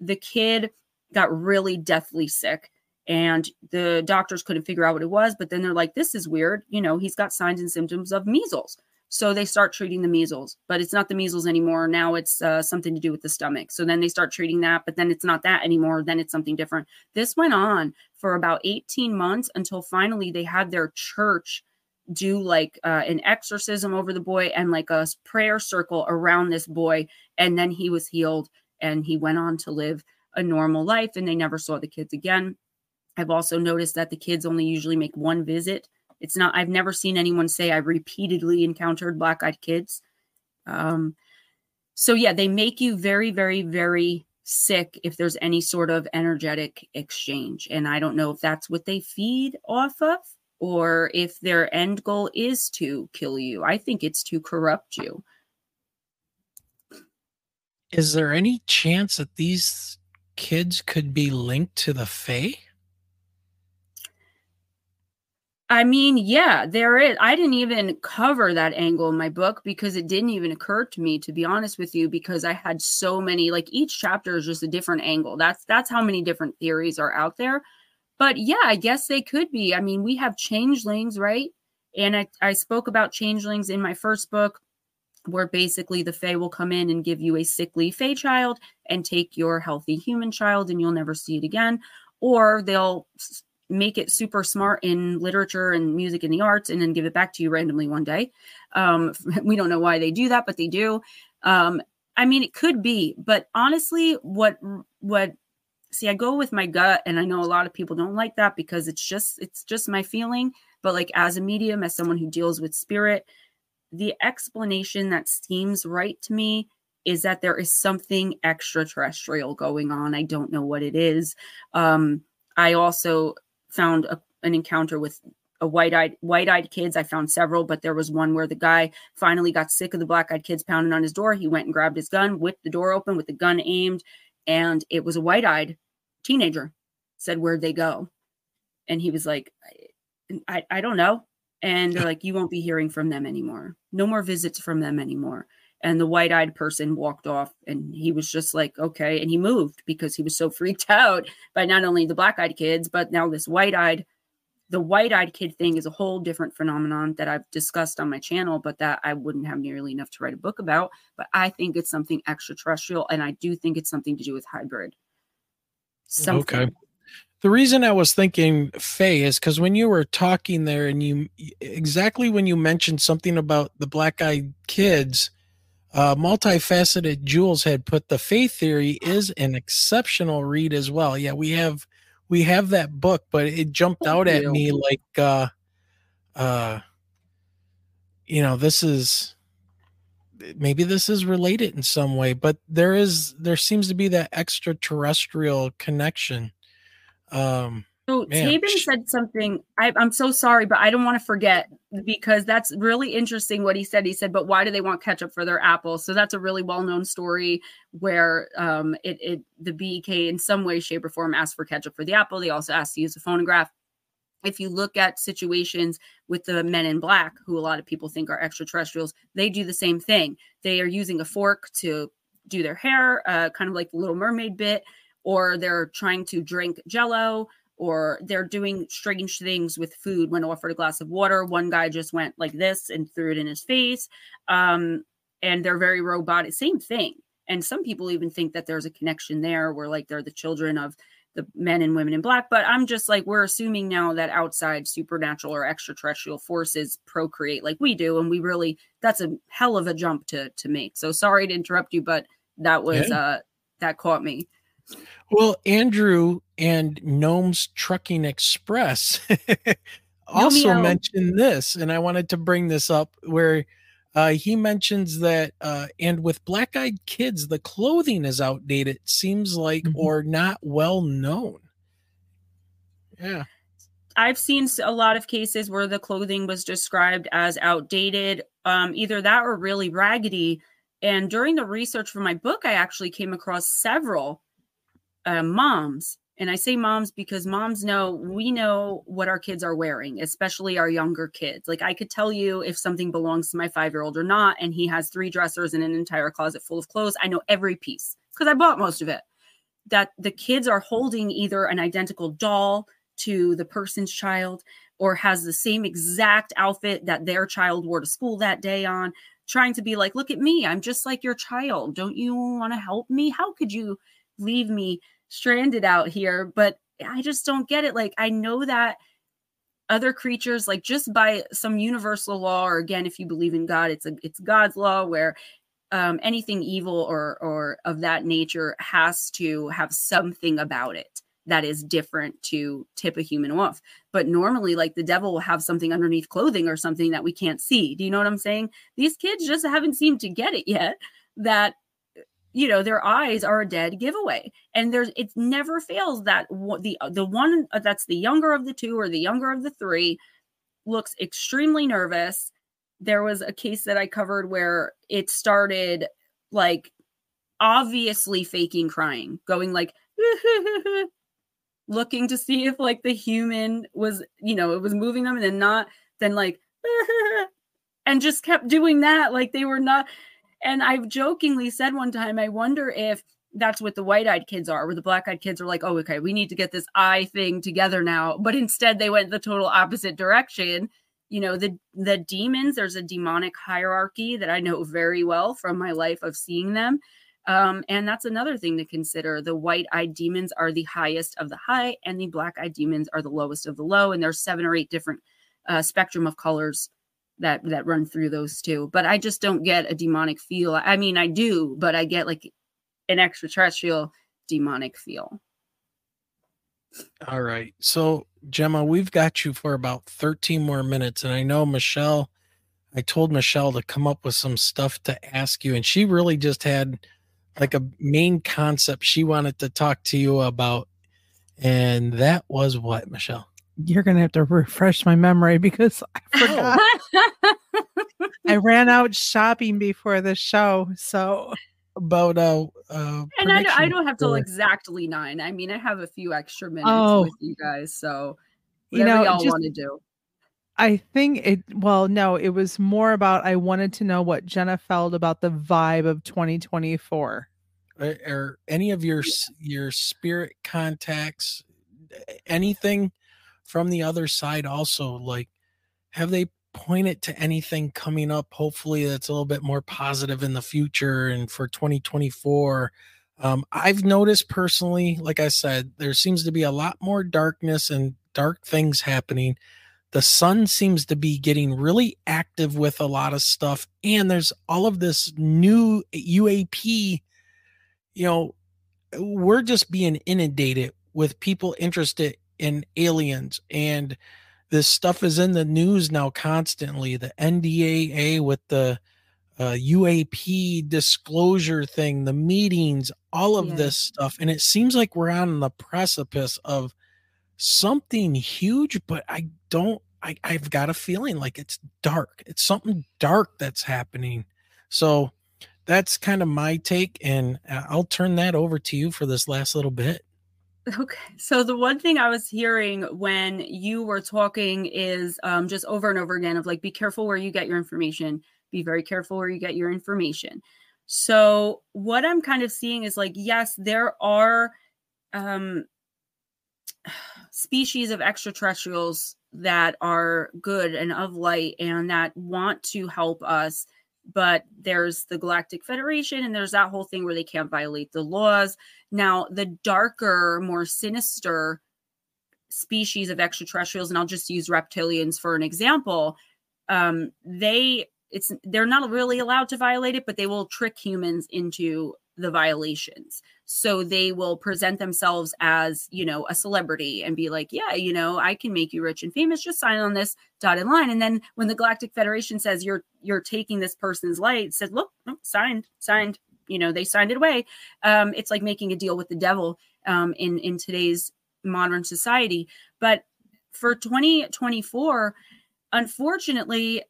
the kid got really deathly sick and the doctors couldn't figure out what it was but then they're like this is weird. You know he's got signs and symptoms of measles. So they start treating the measles but it's not the measles anymore. Now it's uh, something to do with the stomach. So then they start treating that but then it's not that anymore. Then it's something different. This went on for about 18 months until finally they had their church do like uh, an exorcism over the boy and like a prayer circle around this boy. And then he was healed and he went on to live a normal life and they never saw the kids again. I've also noticed that the kids only usually make one visit. It's not, I've never seen anyone say I've repeatedly encountered black eyed kids. Um, so, yeah, they make you very, very, very sick if there's any sort of energetic exchange. And I don't know if that's what they feed off of or if their end goal is to kill you. I think it's to corrupt you. Is there any chance that these kids could be linked to the Fae? I mean, yeah, there is. I didn't even cover that angle in my book because it didn't even occur to me, to be honest with you, because I had so many. Like each chapter is just a different angle. That's that's how many different theories are out there. But yeah, I guess they could be. I mean, we have changelings, right? And I, I spoke about changelings in my first book, where basically the Fae will come in and give you a sickly Fae child and take your healthy human child, and you'll never see it again. Or they'll make it super smart in literature and music and the arts and then give it back to you randomly one day. Um, we don't know why they do that, but they do. Um, I mean, it could be, but honestly, what what see i go with my gut and i know a lot of people don't like that because it's just it's just my feeling but like as a medium as someone who deals with spirit the explanation that seems right to me is that there is something extraterrestrial going on. I don't know what it is. Um i also found a, an encounter with a white-eyed white-eyed kids. I found several but there was one where the guy finally got sick of the black-eyed kids pounding on his door. He went and grabbed his gun whipped the door open with the gun aimed and it was a white-eyed teenager said where'd they go? And he was like I, I don't know and they're like you won't be hearing from them anymore no more visits from them anymore and the white-eyed person walked off and he was just like okay and he moved because he was so freaked out by not only the black-eyed kids but now this white-eyed the white-eyed kid thing is a whole different phenomenon that I've discussed on my channel, but that I wouldn't have nearly enough to write a book about. But I think it's something extraterrestrial, and I do think it's something to do with hybrid. Something. Okay. The reason I was thinking Fae is because when you were talking there, and you exactly when you mentioned something about the black-eyed kids, uh, multifaceted Jules had put the Fae theory is an exceptional read as well. Yeah, we have we have that book, but it jumped Thank out you. at me like uh uh you know, this is maybe this is related in some way, but there is there seems to be that extraterrestrial connection. Um so Man. said something. I, am so sorry, but I don't want to forget because that's really interesting what he said. He said, "But why do they want ketchup for their apples?" So that's a really well-known story where um, it, it the BEK in some way, shape, or form asked for ketchup for the apple. They also asked to use a phonograph. If you look at situations with the men in black, who a lot of people think are extraterrestrials, they do the same thing. They are using a fork to do their hair, uh, kind of like the Little Mermaid bit, or they're trying to drink Jello or they're doing strange things with food when offered a glass of water. One guy just went like this and threw it in his face. Um, and they're very robotic. Same thing. And some people even think that there's a connection there where like they're the children of the men and women in black. But I'm just like, we're assuming now that outside supernatural or extraterrestrial forces procreate like we do. And we really, that's a hell of a jump to to make. So sorry to interrupt you, but that was yeah. uh that caught me. Well, Andrew and Gnomes Trucking Express also mentioned this, and I wanted to bring this up where uh, he mentions that, uh, and with black eyed kids, the clothing is outdated, seems like, mm-hmm. or not well known. Yeah. I've seen a lot of cases where the clothing was described as outdated, um, either that or really raggedy. And during the research for my book, I actually came across several uh, moms and I say moms because moms know we know what our kids are wearing, especially our younger kids. Like I could tell you if something belongs to my five year old or not, and he has three dressers and an entire closet full of clothes. I know every piece because I bought most of it. That the kids are holding either an identical doll to the person's child or has the same exact outfit that their child wore to school that day on, trying to be like, look at me, I'm just like your child. Don't you want to help me? How could you leave me? Stranded out here, but I just don't get it. Like, I know that other creatures, like just by some universal law, or again, if you believe in God, it's a it's God's law where um, anything evil or or of that nature has to have something about it that is different to tip a human off. But normally, like the devil will have something underneath clothing or something that we can't see. Do you know what I'm saying? These kids just haven't seemed to get it yet that you know their eyes are a dead giveaway and there's it never fails that the the one uh, that's the younger of the two or the younger of the three looks extremely nervous. There was a case that i covered where it started like obviously faking crying going like looking to see if like the human was you know it was moving them and then not then like and just kept doing that like they were not and I've jokingly said one time, I wonder if that's what the white-eyed kids are, where the black-eyed kids are like, "Oh, okay, we need to get this eye thing together now." But instead, they went the total opposite direction. You know, the the demons. There's a demonic hierarchy that I know very well from my life of seeing them. Um, and that's another thing to consider. The white-eyed demons are the highest of the high, and the black-eyed demons are the lowest of the low. And there's seven or eight different uh, spectrum of colors that that run through those two. But I just don't get a demonic feel. I mean, I do, but I get like an extraterrestrial demonic feel. All right. So, Gemma, we've got you for about 13 more minutes. And I know Michelle, I told Michelle to come up with some stuff to ask you. And she really just had like a main concept she wanted to talk to you about. And that was what, Michelle? You're gonna have to refresh my memory because I forgot. I ran out shopping before the show, so about uh, uh and I, I don't have to exactly nine. I mean, I have a few extra minutes oh, with you guys, so you know, y'all want to do. I think it. Well, no, it was more about I wanted to know what Jenna felt about the vibe of 2024. Are any of your your spirit contacts anything from the other side also like have they pointed to anything coming up hopefully that's a little bit more positive in the future and for 2024 um, i've noticed personally like i said there seems to be a lot more darkness and dark things happening. The sun seems to be getting really active with a lot of stuff and there's all of this new uap you know we're just being inundated with people interested in aliens and this stuff is in the news now constantly the ndaa with the uh, uap disclosure thing the meetings all of yeah. this stuff and it seems like we're on the precipice of something huge but i don't I, i've got a feeling like it's dark it's something dark that's happening so that's kind of my take and uh, i'll turn that over to you for this last little bit Okay. So the one thing I was hearing when you were talking is um, just over and over again of like, be careful where you get your information. Be very careful where you get your information. So what I'm kind of seeing is like, yes, there are um, species of extraterrestrials that are good and of light and that want to help us but there's the galactic federation and there's that whole thing where they can't violate the laws now the darker more sinister species of extraterrestrials and i'll just use reptilians for an example um, they it's they're not really allowed to violate it but they will trick humans into the violations. So they will present themselves as you know a celebrity and be like yeah you know i can make you rich and famous just sign on this dotted line. And then when the galactic federation says you're you're taking this person's light said look oh, signed signed you know they signed it away um, it's like making a deal with the devil um, in in today's modern society but for 2024 unfortunately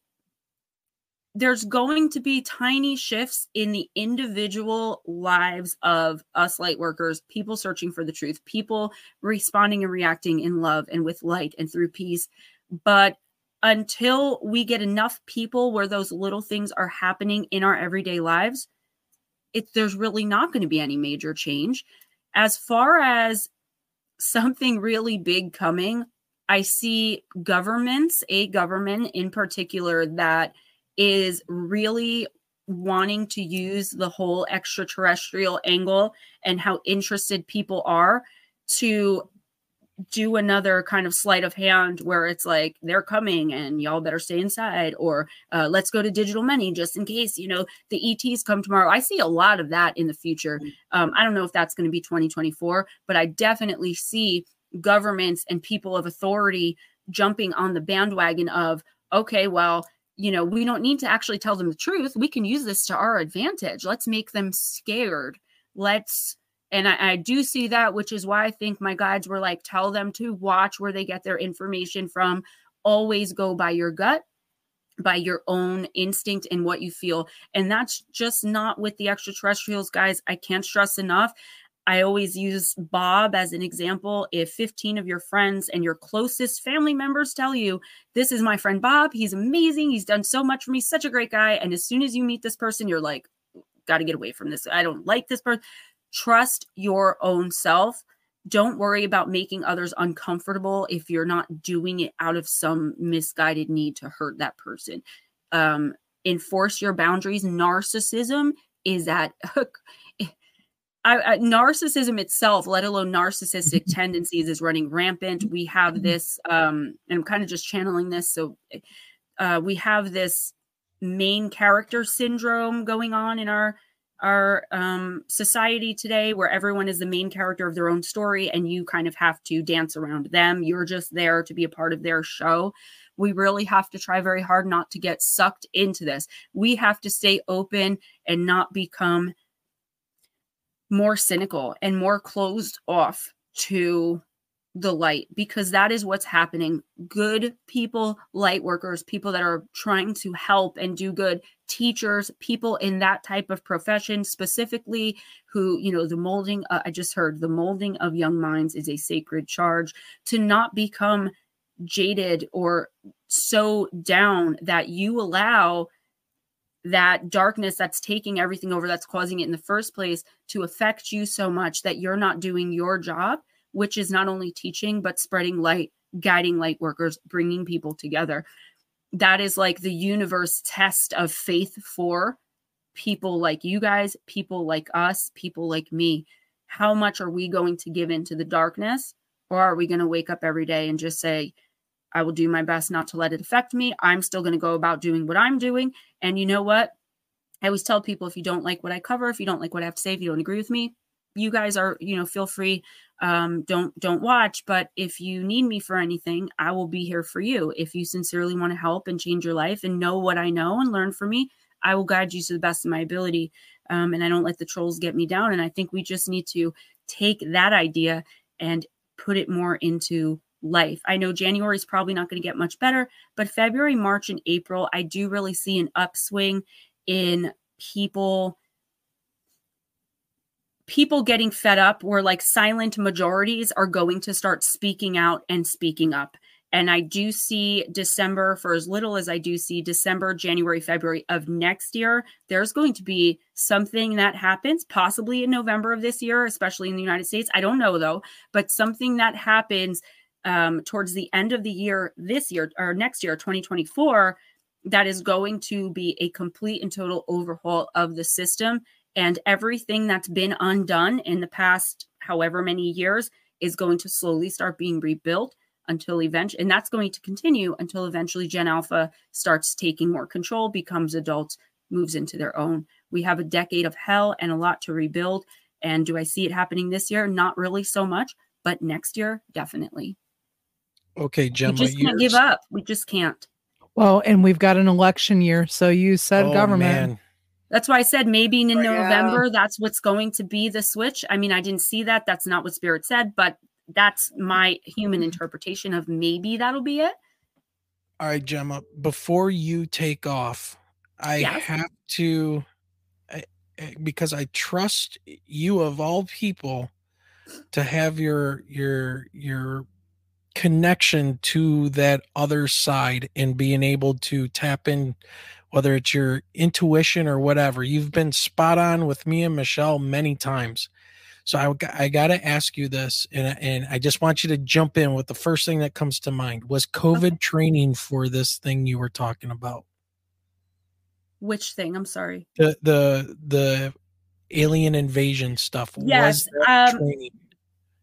there's going to be tiny shifts in the individual lives of us light workers, people searching for the truth, people responding and reacting in love and with light and through peace. But until we get enough people where those little things are happening in our everyday lives, it, there's really not going to be any major change. As far as something really big coming, I see governments, a government in particular, that is really wanting to use the whole extraterrestrial angle and how interested people are to do another kind of sleight of hand where it's like they're coming and y'all better stay inside or uh, let's go to digital money just in case you know the ets come tomorrow i see a lot of that in the future mm. um, i don't know if that's going to be 2024 but i definitely see governments and people of authority jumping on the bandwagon of okay well you know, we don't need to actually tell them the truth. We can use this to our advantage. Let's make them scared. Let's, and I, I, do see that, which is why I think my guides were like, tell them to watch where they get their information from. Always go by your gut, by your own instinct and what you feel. And that's just not with the extraterrestrials, guys. I can't stress enough. I always use Bob as an example. If 15 of your friends and your closest family members tell you, This is my friend Bob, he's amazing, he's done so much for me, such a great guy. And as soon as you meet this person, you're like, Got to get away from this. I don't like this person. Trust your own self. Don't worry about making others uncomfortable if you're not doing it out of some misguided need to hurt that person. Um, enforce your boundaries. Narcissism is at I, I, narcissism itself, let alone narcissistic tendencies, is running rampant. We have mm-hmm. this, um, and I'm kind of just channeling this. So uh, we have this main character syndrome going on in our our um, society today, where everyone is the main character of their own story, and you kind of have to dance around them. You're just there to be a part of their show. We really have to try very hard not to get sucked into this. We have to stay open and not become more cynical and more closed off to the light because that is what's happening. Good people, light workers, people that are trying to help and do good, teachers, people in that type of profession specifically who, you know, the molding, uh, I just heard the molding of young minds is a sacred charge to not become jaded or so down that you allow that darkness that's taking everything over that's causing it in the first place to affect you so much that you're not doing your job which is not only teaching but spreading light guiding light workers bringing people together that is like the universe test of faith for people like you guys people like us people like me how much are we going to give into the darkness or are we going to wake up every day and just say I will do my best not to let it affect me. I'm still going to go about doing what I'm doing. And you know what? I always tell people if you don't like what I cover, if you don't like what I have to say, if you don't agree with me, you guys are, you know, feel free. Um, don't don't watch. But if you need me for anything, I will be here for you. If you sincerely want to help and change your life and know what I know and learn from me, I will guide you to the best of my ability. Um, and I don't let the trolls get me down. And I think we just need to take that idea and put it more into life. I know January is probably not going to get much better, but February, March, and April, I do really see an upswing in people people getting fed up where like silent majorities are going to start speaking out and speaking up And I do see December for as little as I do see December, January, February of next year. There's going to be something that happens, possibly in November of this year, especially in the United States. I don't know though, but something that happens um, towards the end of the year this year or next year, 2024, that is going to be a complete and total overhaul of the system. And everything that's been undone in the past however many years is going to slowly start being rebuilt until eventually, and that's going to continue until eventually Gen Alpha starts taking more control, becomes adults, moves into their own. We have a decade of hell and a lot to rebuild. And do I see it happening this year? Not really so much, but next year, definitely. Okay, Gemma, we just can't give up. We just can't. Well, and we've got an election year, so you said oh, government. Man. That's why I said maybe in November yeah. that's what's going to be the switch. I mean, I didn't see that. That's not what Spirit said, but that's my human interpretation of maybe that'll be it. All right, Gemma, before you take off, I yes. have to because I trust you of all people to have your your your connection to that other side and being able to tap in whether it's your intuition or whatever. You've been spot on with me and Michelle many times. So I, I got to ask you this, and, and I just want you to jump in with the first thing that comes to mind. Was COVID okay. training for this thing you were talking about? Which thing? I'm sorry. The the the alien invasion stuff. Yes. Um, training?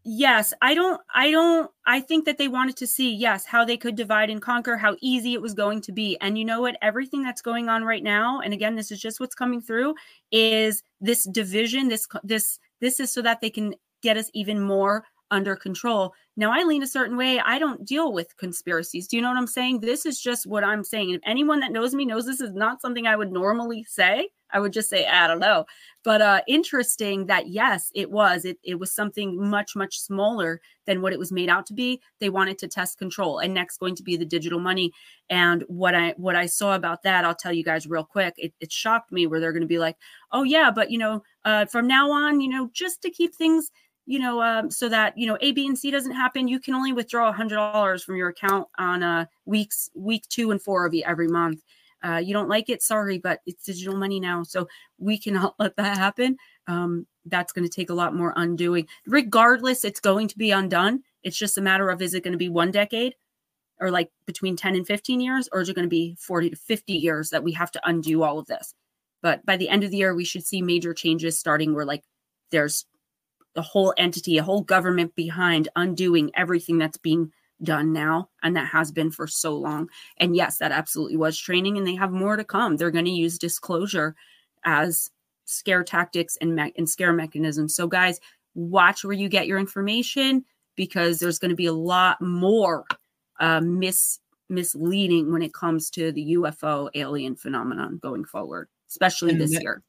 Yes i don't i don't i think that they wanted to see yes how they could divide and conquer how easy it was going to be and you know what everything that's going on right now and again this is just what's coming through is this division this this this is so that they can get us even more under control. Now, I lean a certain way. I don't deal with conspiracies. Do you know what I'm saying? This is just what I'm saying. If anyone that knows me knows this is not something I would normally say. I would just say, I don't know. But uh interesting that yes, it was. It it was something much, much smaller than what it was made out to be. They wanted to test control. And next going to be the digital money. And what I what I saw about that, I'll tell you guys real quick. It, it shocked me where they're going to be like, oh yeah, but you know, uh from now on, you know, just to keep things you know, um, so that you know A, B, and C doesn't happen. You can only withdraw a hundred dollars from your account on uh, weeks, week two and four of every month. Uh, you don't like it, sorry, but it's digital money now, so we cannot let that happen. Um, that's going to take a lot more undoing. Regardless, it's going to be undone. It's just a matter of is it going to be one decade, or like between ten and fifteen years, or is it going to be forty to fifty years that we have to undo all of this? But by the end of the year, we should see major changes starting where like there's the whole entity, a whole government behind undoing everything that's being done now and that has been for so long. And yes, that absolutely was training and they have more to come. They're going to use disclosure as scare tactics and, me- and scare mechanisms. So guys, watch where you get your information because there's going to be a lot more uh, mis misleading when it comes to the UFO alien phenomenon going forward, especially and this that, year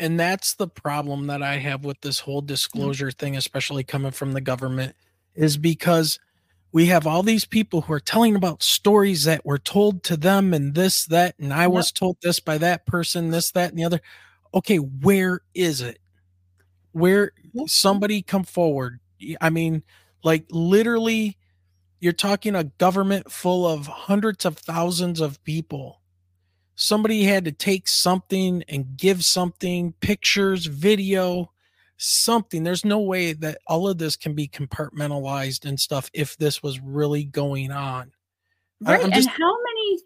and that's the problem that I have with this whole mm-hmm. disclosure thing, especially coming from the government, is because we have all these people who are telling about stories that were told to them and this, that, and I was told this by that person, this, that, and the other. Okay, where is it? Where somebody come forward? I mean, like literally, you're talking a government full of hundreds of thousands of people somebody had to take something and give something pictures video something. There's no way that all of this can be compartmentalized and stuff if this was really going on. Right just, and how many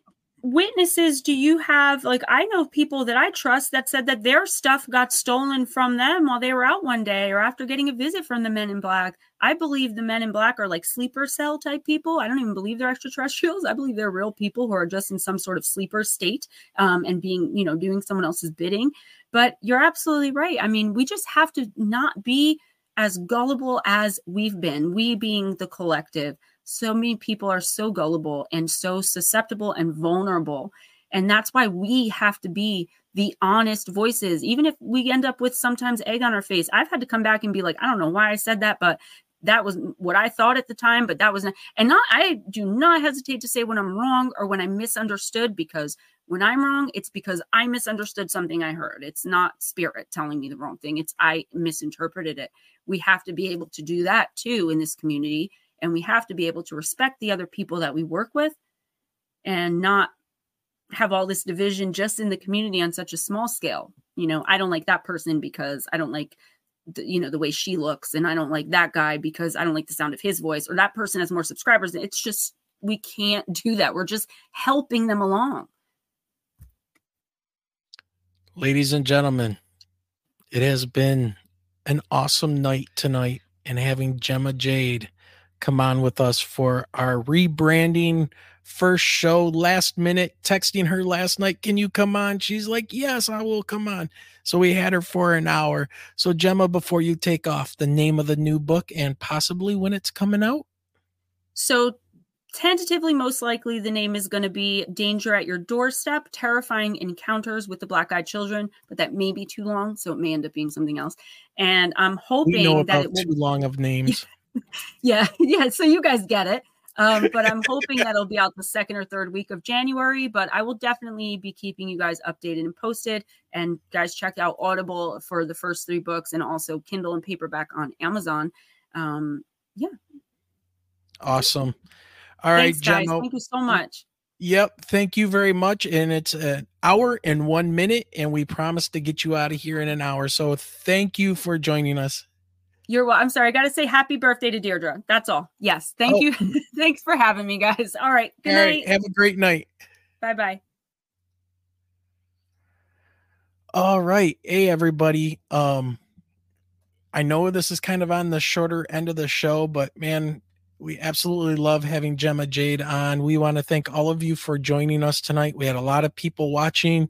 witnesses do you have? Like, I know people that I trust that said that their stuff got stolen from them while they were out one day or after getting a visit from the men in black. I believe the men in black are like sleeper cell type people. I don't even believe they're extraterrestrials. I believe they're real people who are just in some sort of sleeper state um, and being, you know, doing someone else's bidding. But you're absolutely right. I mean, we just have to not be as gullible as we've been, we being the collective so many people are so gullible and so susceptible and vulnerable. And that's why we have to be the honest voices, even if we end up with sometimes egg on our face. I've had to come back and be like, I don't know why I said that, but that was what I thought at the time, but that was not, and not, I do not hesitate to say when I'm wrong or when I misunderstood because when I'm wrong, it's because I misunderstood something I heard. It's not spirit telling me the wrong thing. It's I misinterpreted it. We have to be able to do that too in this community and we have to be able to respect the other people that we work with and not have all this division just in the community on such a small scale. You know, I don't like that person because I don't like the, you know the way she looks and I don't like that guy because I don't like the sound of his voice or that person has more subscribers. It's just we can't do that. We're just helping them along. Ladies and gentlemen, it has been an awesome night tonight and having Gemma Jade come on with us for our rebranding. First show last minute texting her last night can you come on? She's like yes i will come on. So we had her for an hour. So gemma before you take off the name of the new book and possibly when it's coming out? So tentatively most likely the name is going to be danger at your doorstep terrifying encounters with the black-eyed children but that may be too long so it may end up being something else. And i'm hoping we know about that it will... will too long of names yeah yeah so you guys get it um, but I'm hoping that it'll be out the second or third week of January. But I will definitely be keeping you guys updated and posted. And guys, check out Audible for the first three books and also Kindle and paperback on Amazon. Um, yeah. Awesome. All right, Thanks, guys. Thank you so much. Yep. Thank you very much. And it's an hour and one minute, and we promise to get you out of here in an hour. So thank you for joining us. You're well. I'm sorry. I got to say happy birthday to Deirdre. That's all. Yes. Thank oh. you. Thanks for having me, guys. All right. Good all night. Right, have a great night. Bye bye. All right. Hey, everybody. Um, I know this is kind of on the shorter end of the show, but man, we absolutely love having Gemma Jade on. We want to thank all of you for joining us tonight. We had a lot of people watching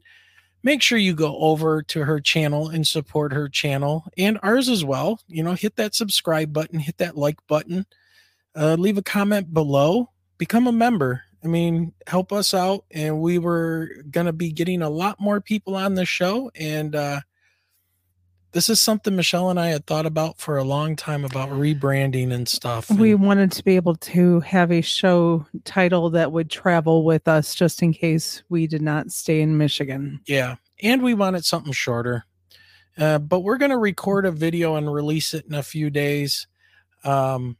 make sure you go over to her channel and support her channel and ours as well. You know, hit that subscribe button, hit that like button, uh, leave a comment below, become a member. I mean, help us out. And we were going to be getting a lot more people on the show. And uh, this is something Michelle and I had thought about for a long time about rebranding and stuff. We wanted to be able to have a show title that would travel with us just in case we did not stay in Michigan. Yeah. And we wanted something shorter. Uh, but we're going to record a video and release it in a few days. Um,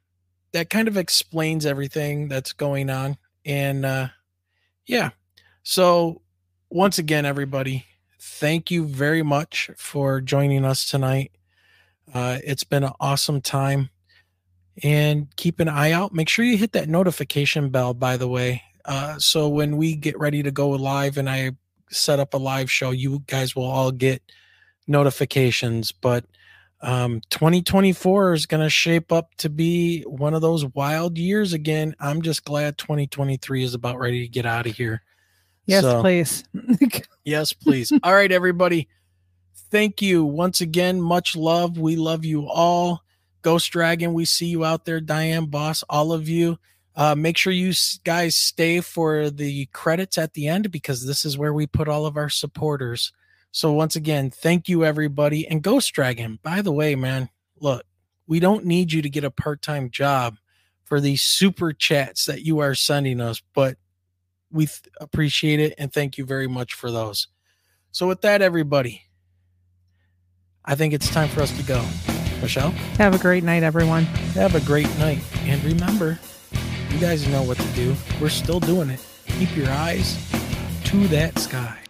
that kind of explains everything that's going on. And uh, yeah. So, once again, everybody, thank you very much for joining us tonight. Uh, it's been an awesome time. And keep an eye out. Make sure you hit that notification bell, by the way. Uh, so when we get ready to go live and I set up a live show, you guys will all get notifications. But um, 2024 is going to shape up to be one of those wild years again. I'm just glad 2023 is about ready to get out of here. Yes, so, please. yes, please. All right, everybody. Thank you once again. Much love. We love you all. Ghost Dragon, we see you out there. Diane Boss, all of you. Uh, make sure you guys stay for the credits at the end because this is where we put all of our supporters. So once again, thank you everybody. And Ghost Dragon, by the way, man, look, we don't need you to get a part-time job for these super chats that you are sending us, but we th- appreciate it and thank you very much for those. So with that, everybody, I think it's time for us to go. Michelle, have a great night, everyone. Have a great night, and remember. You guys know what to do. We're still doing it. Keep your eyes to that sky.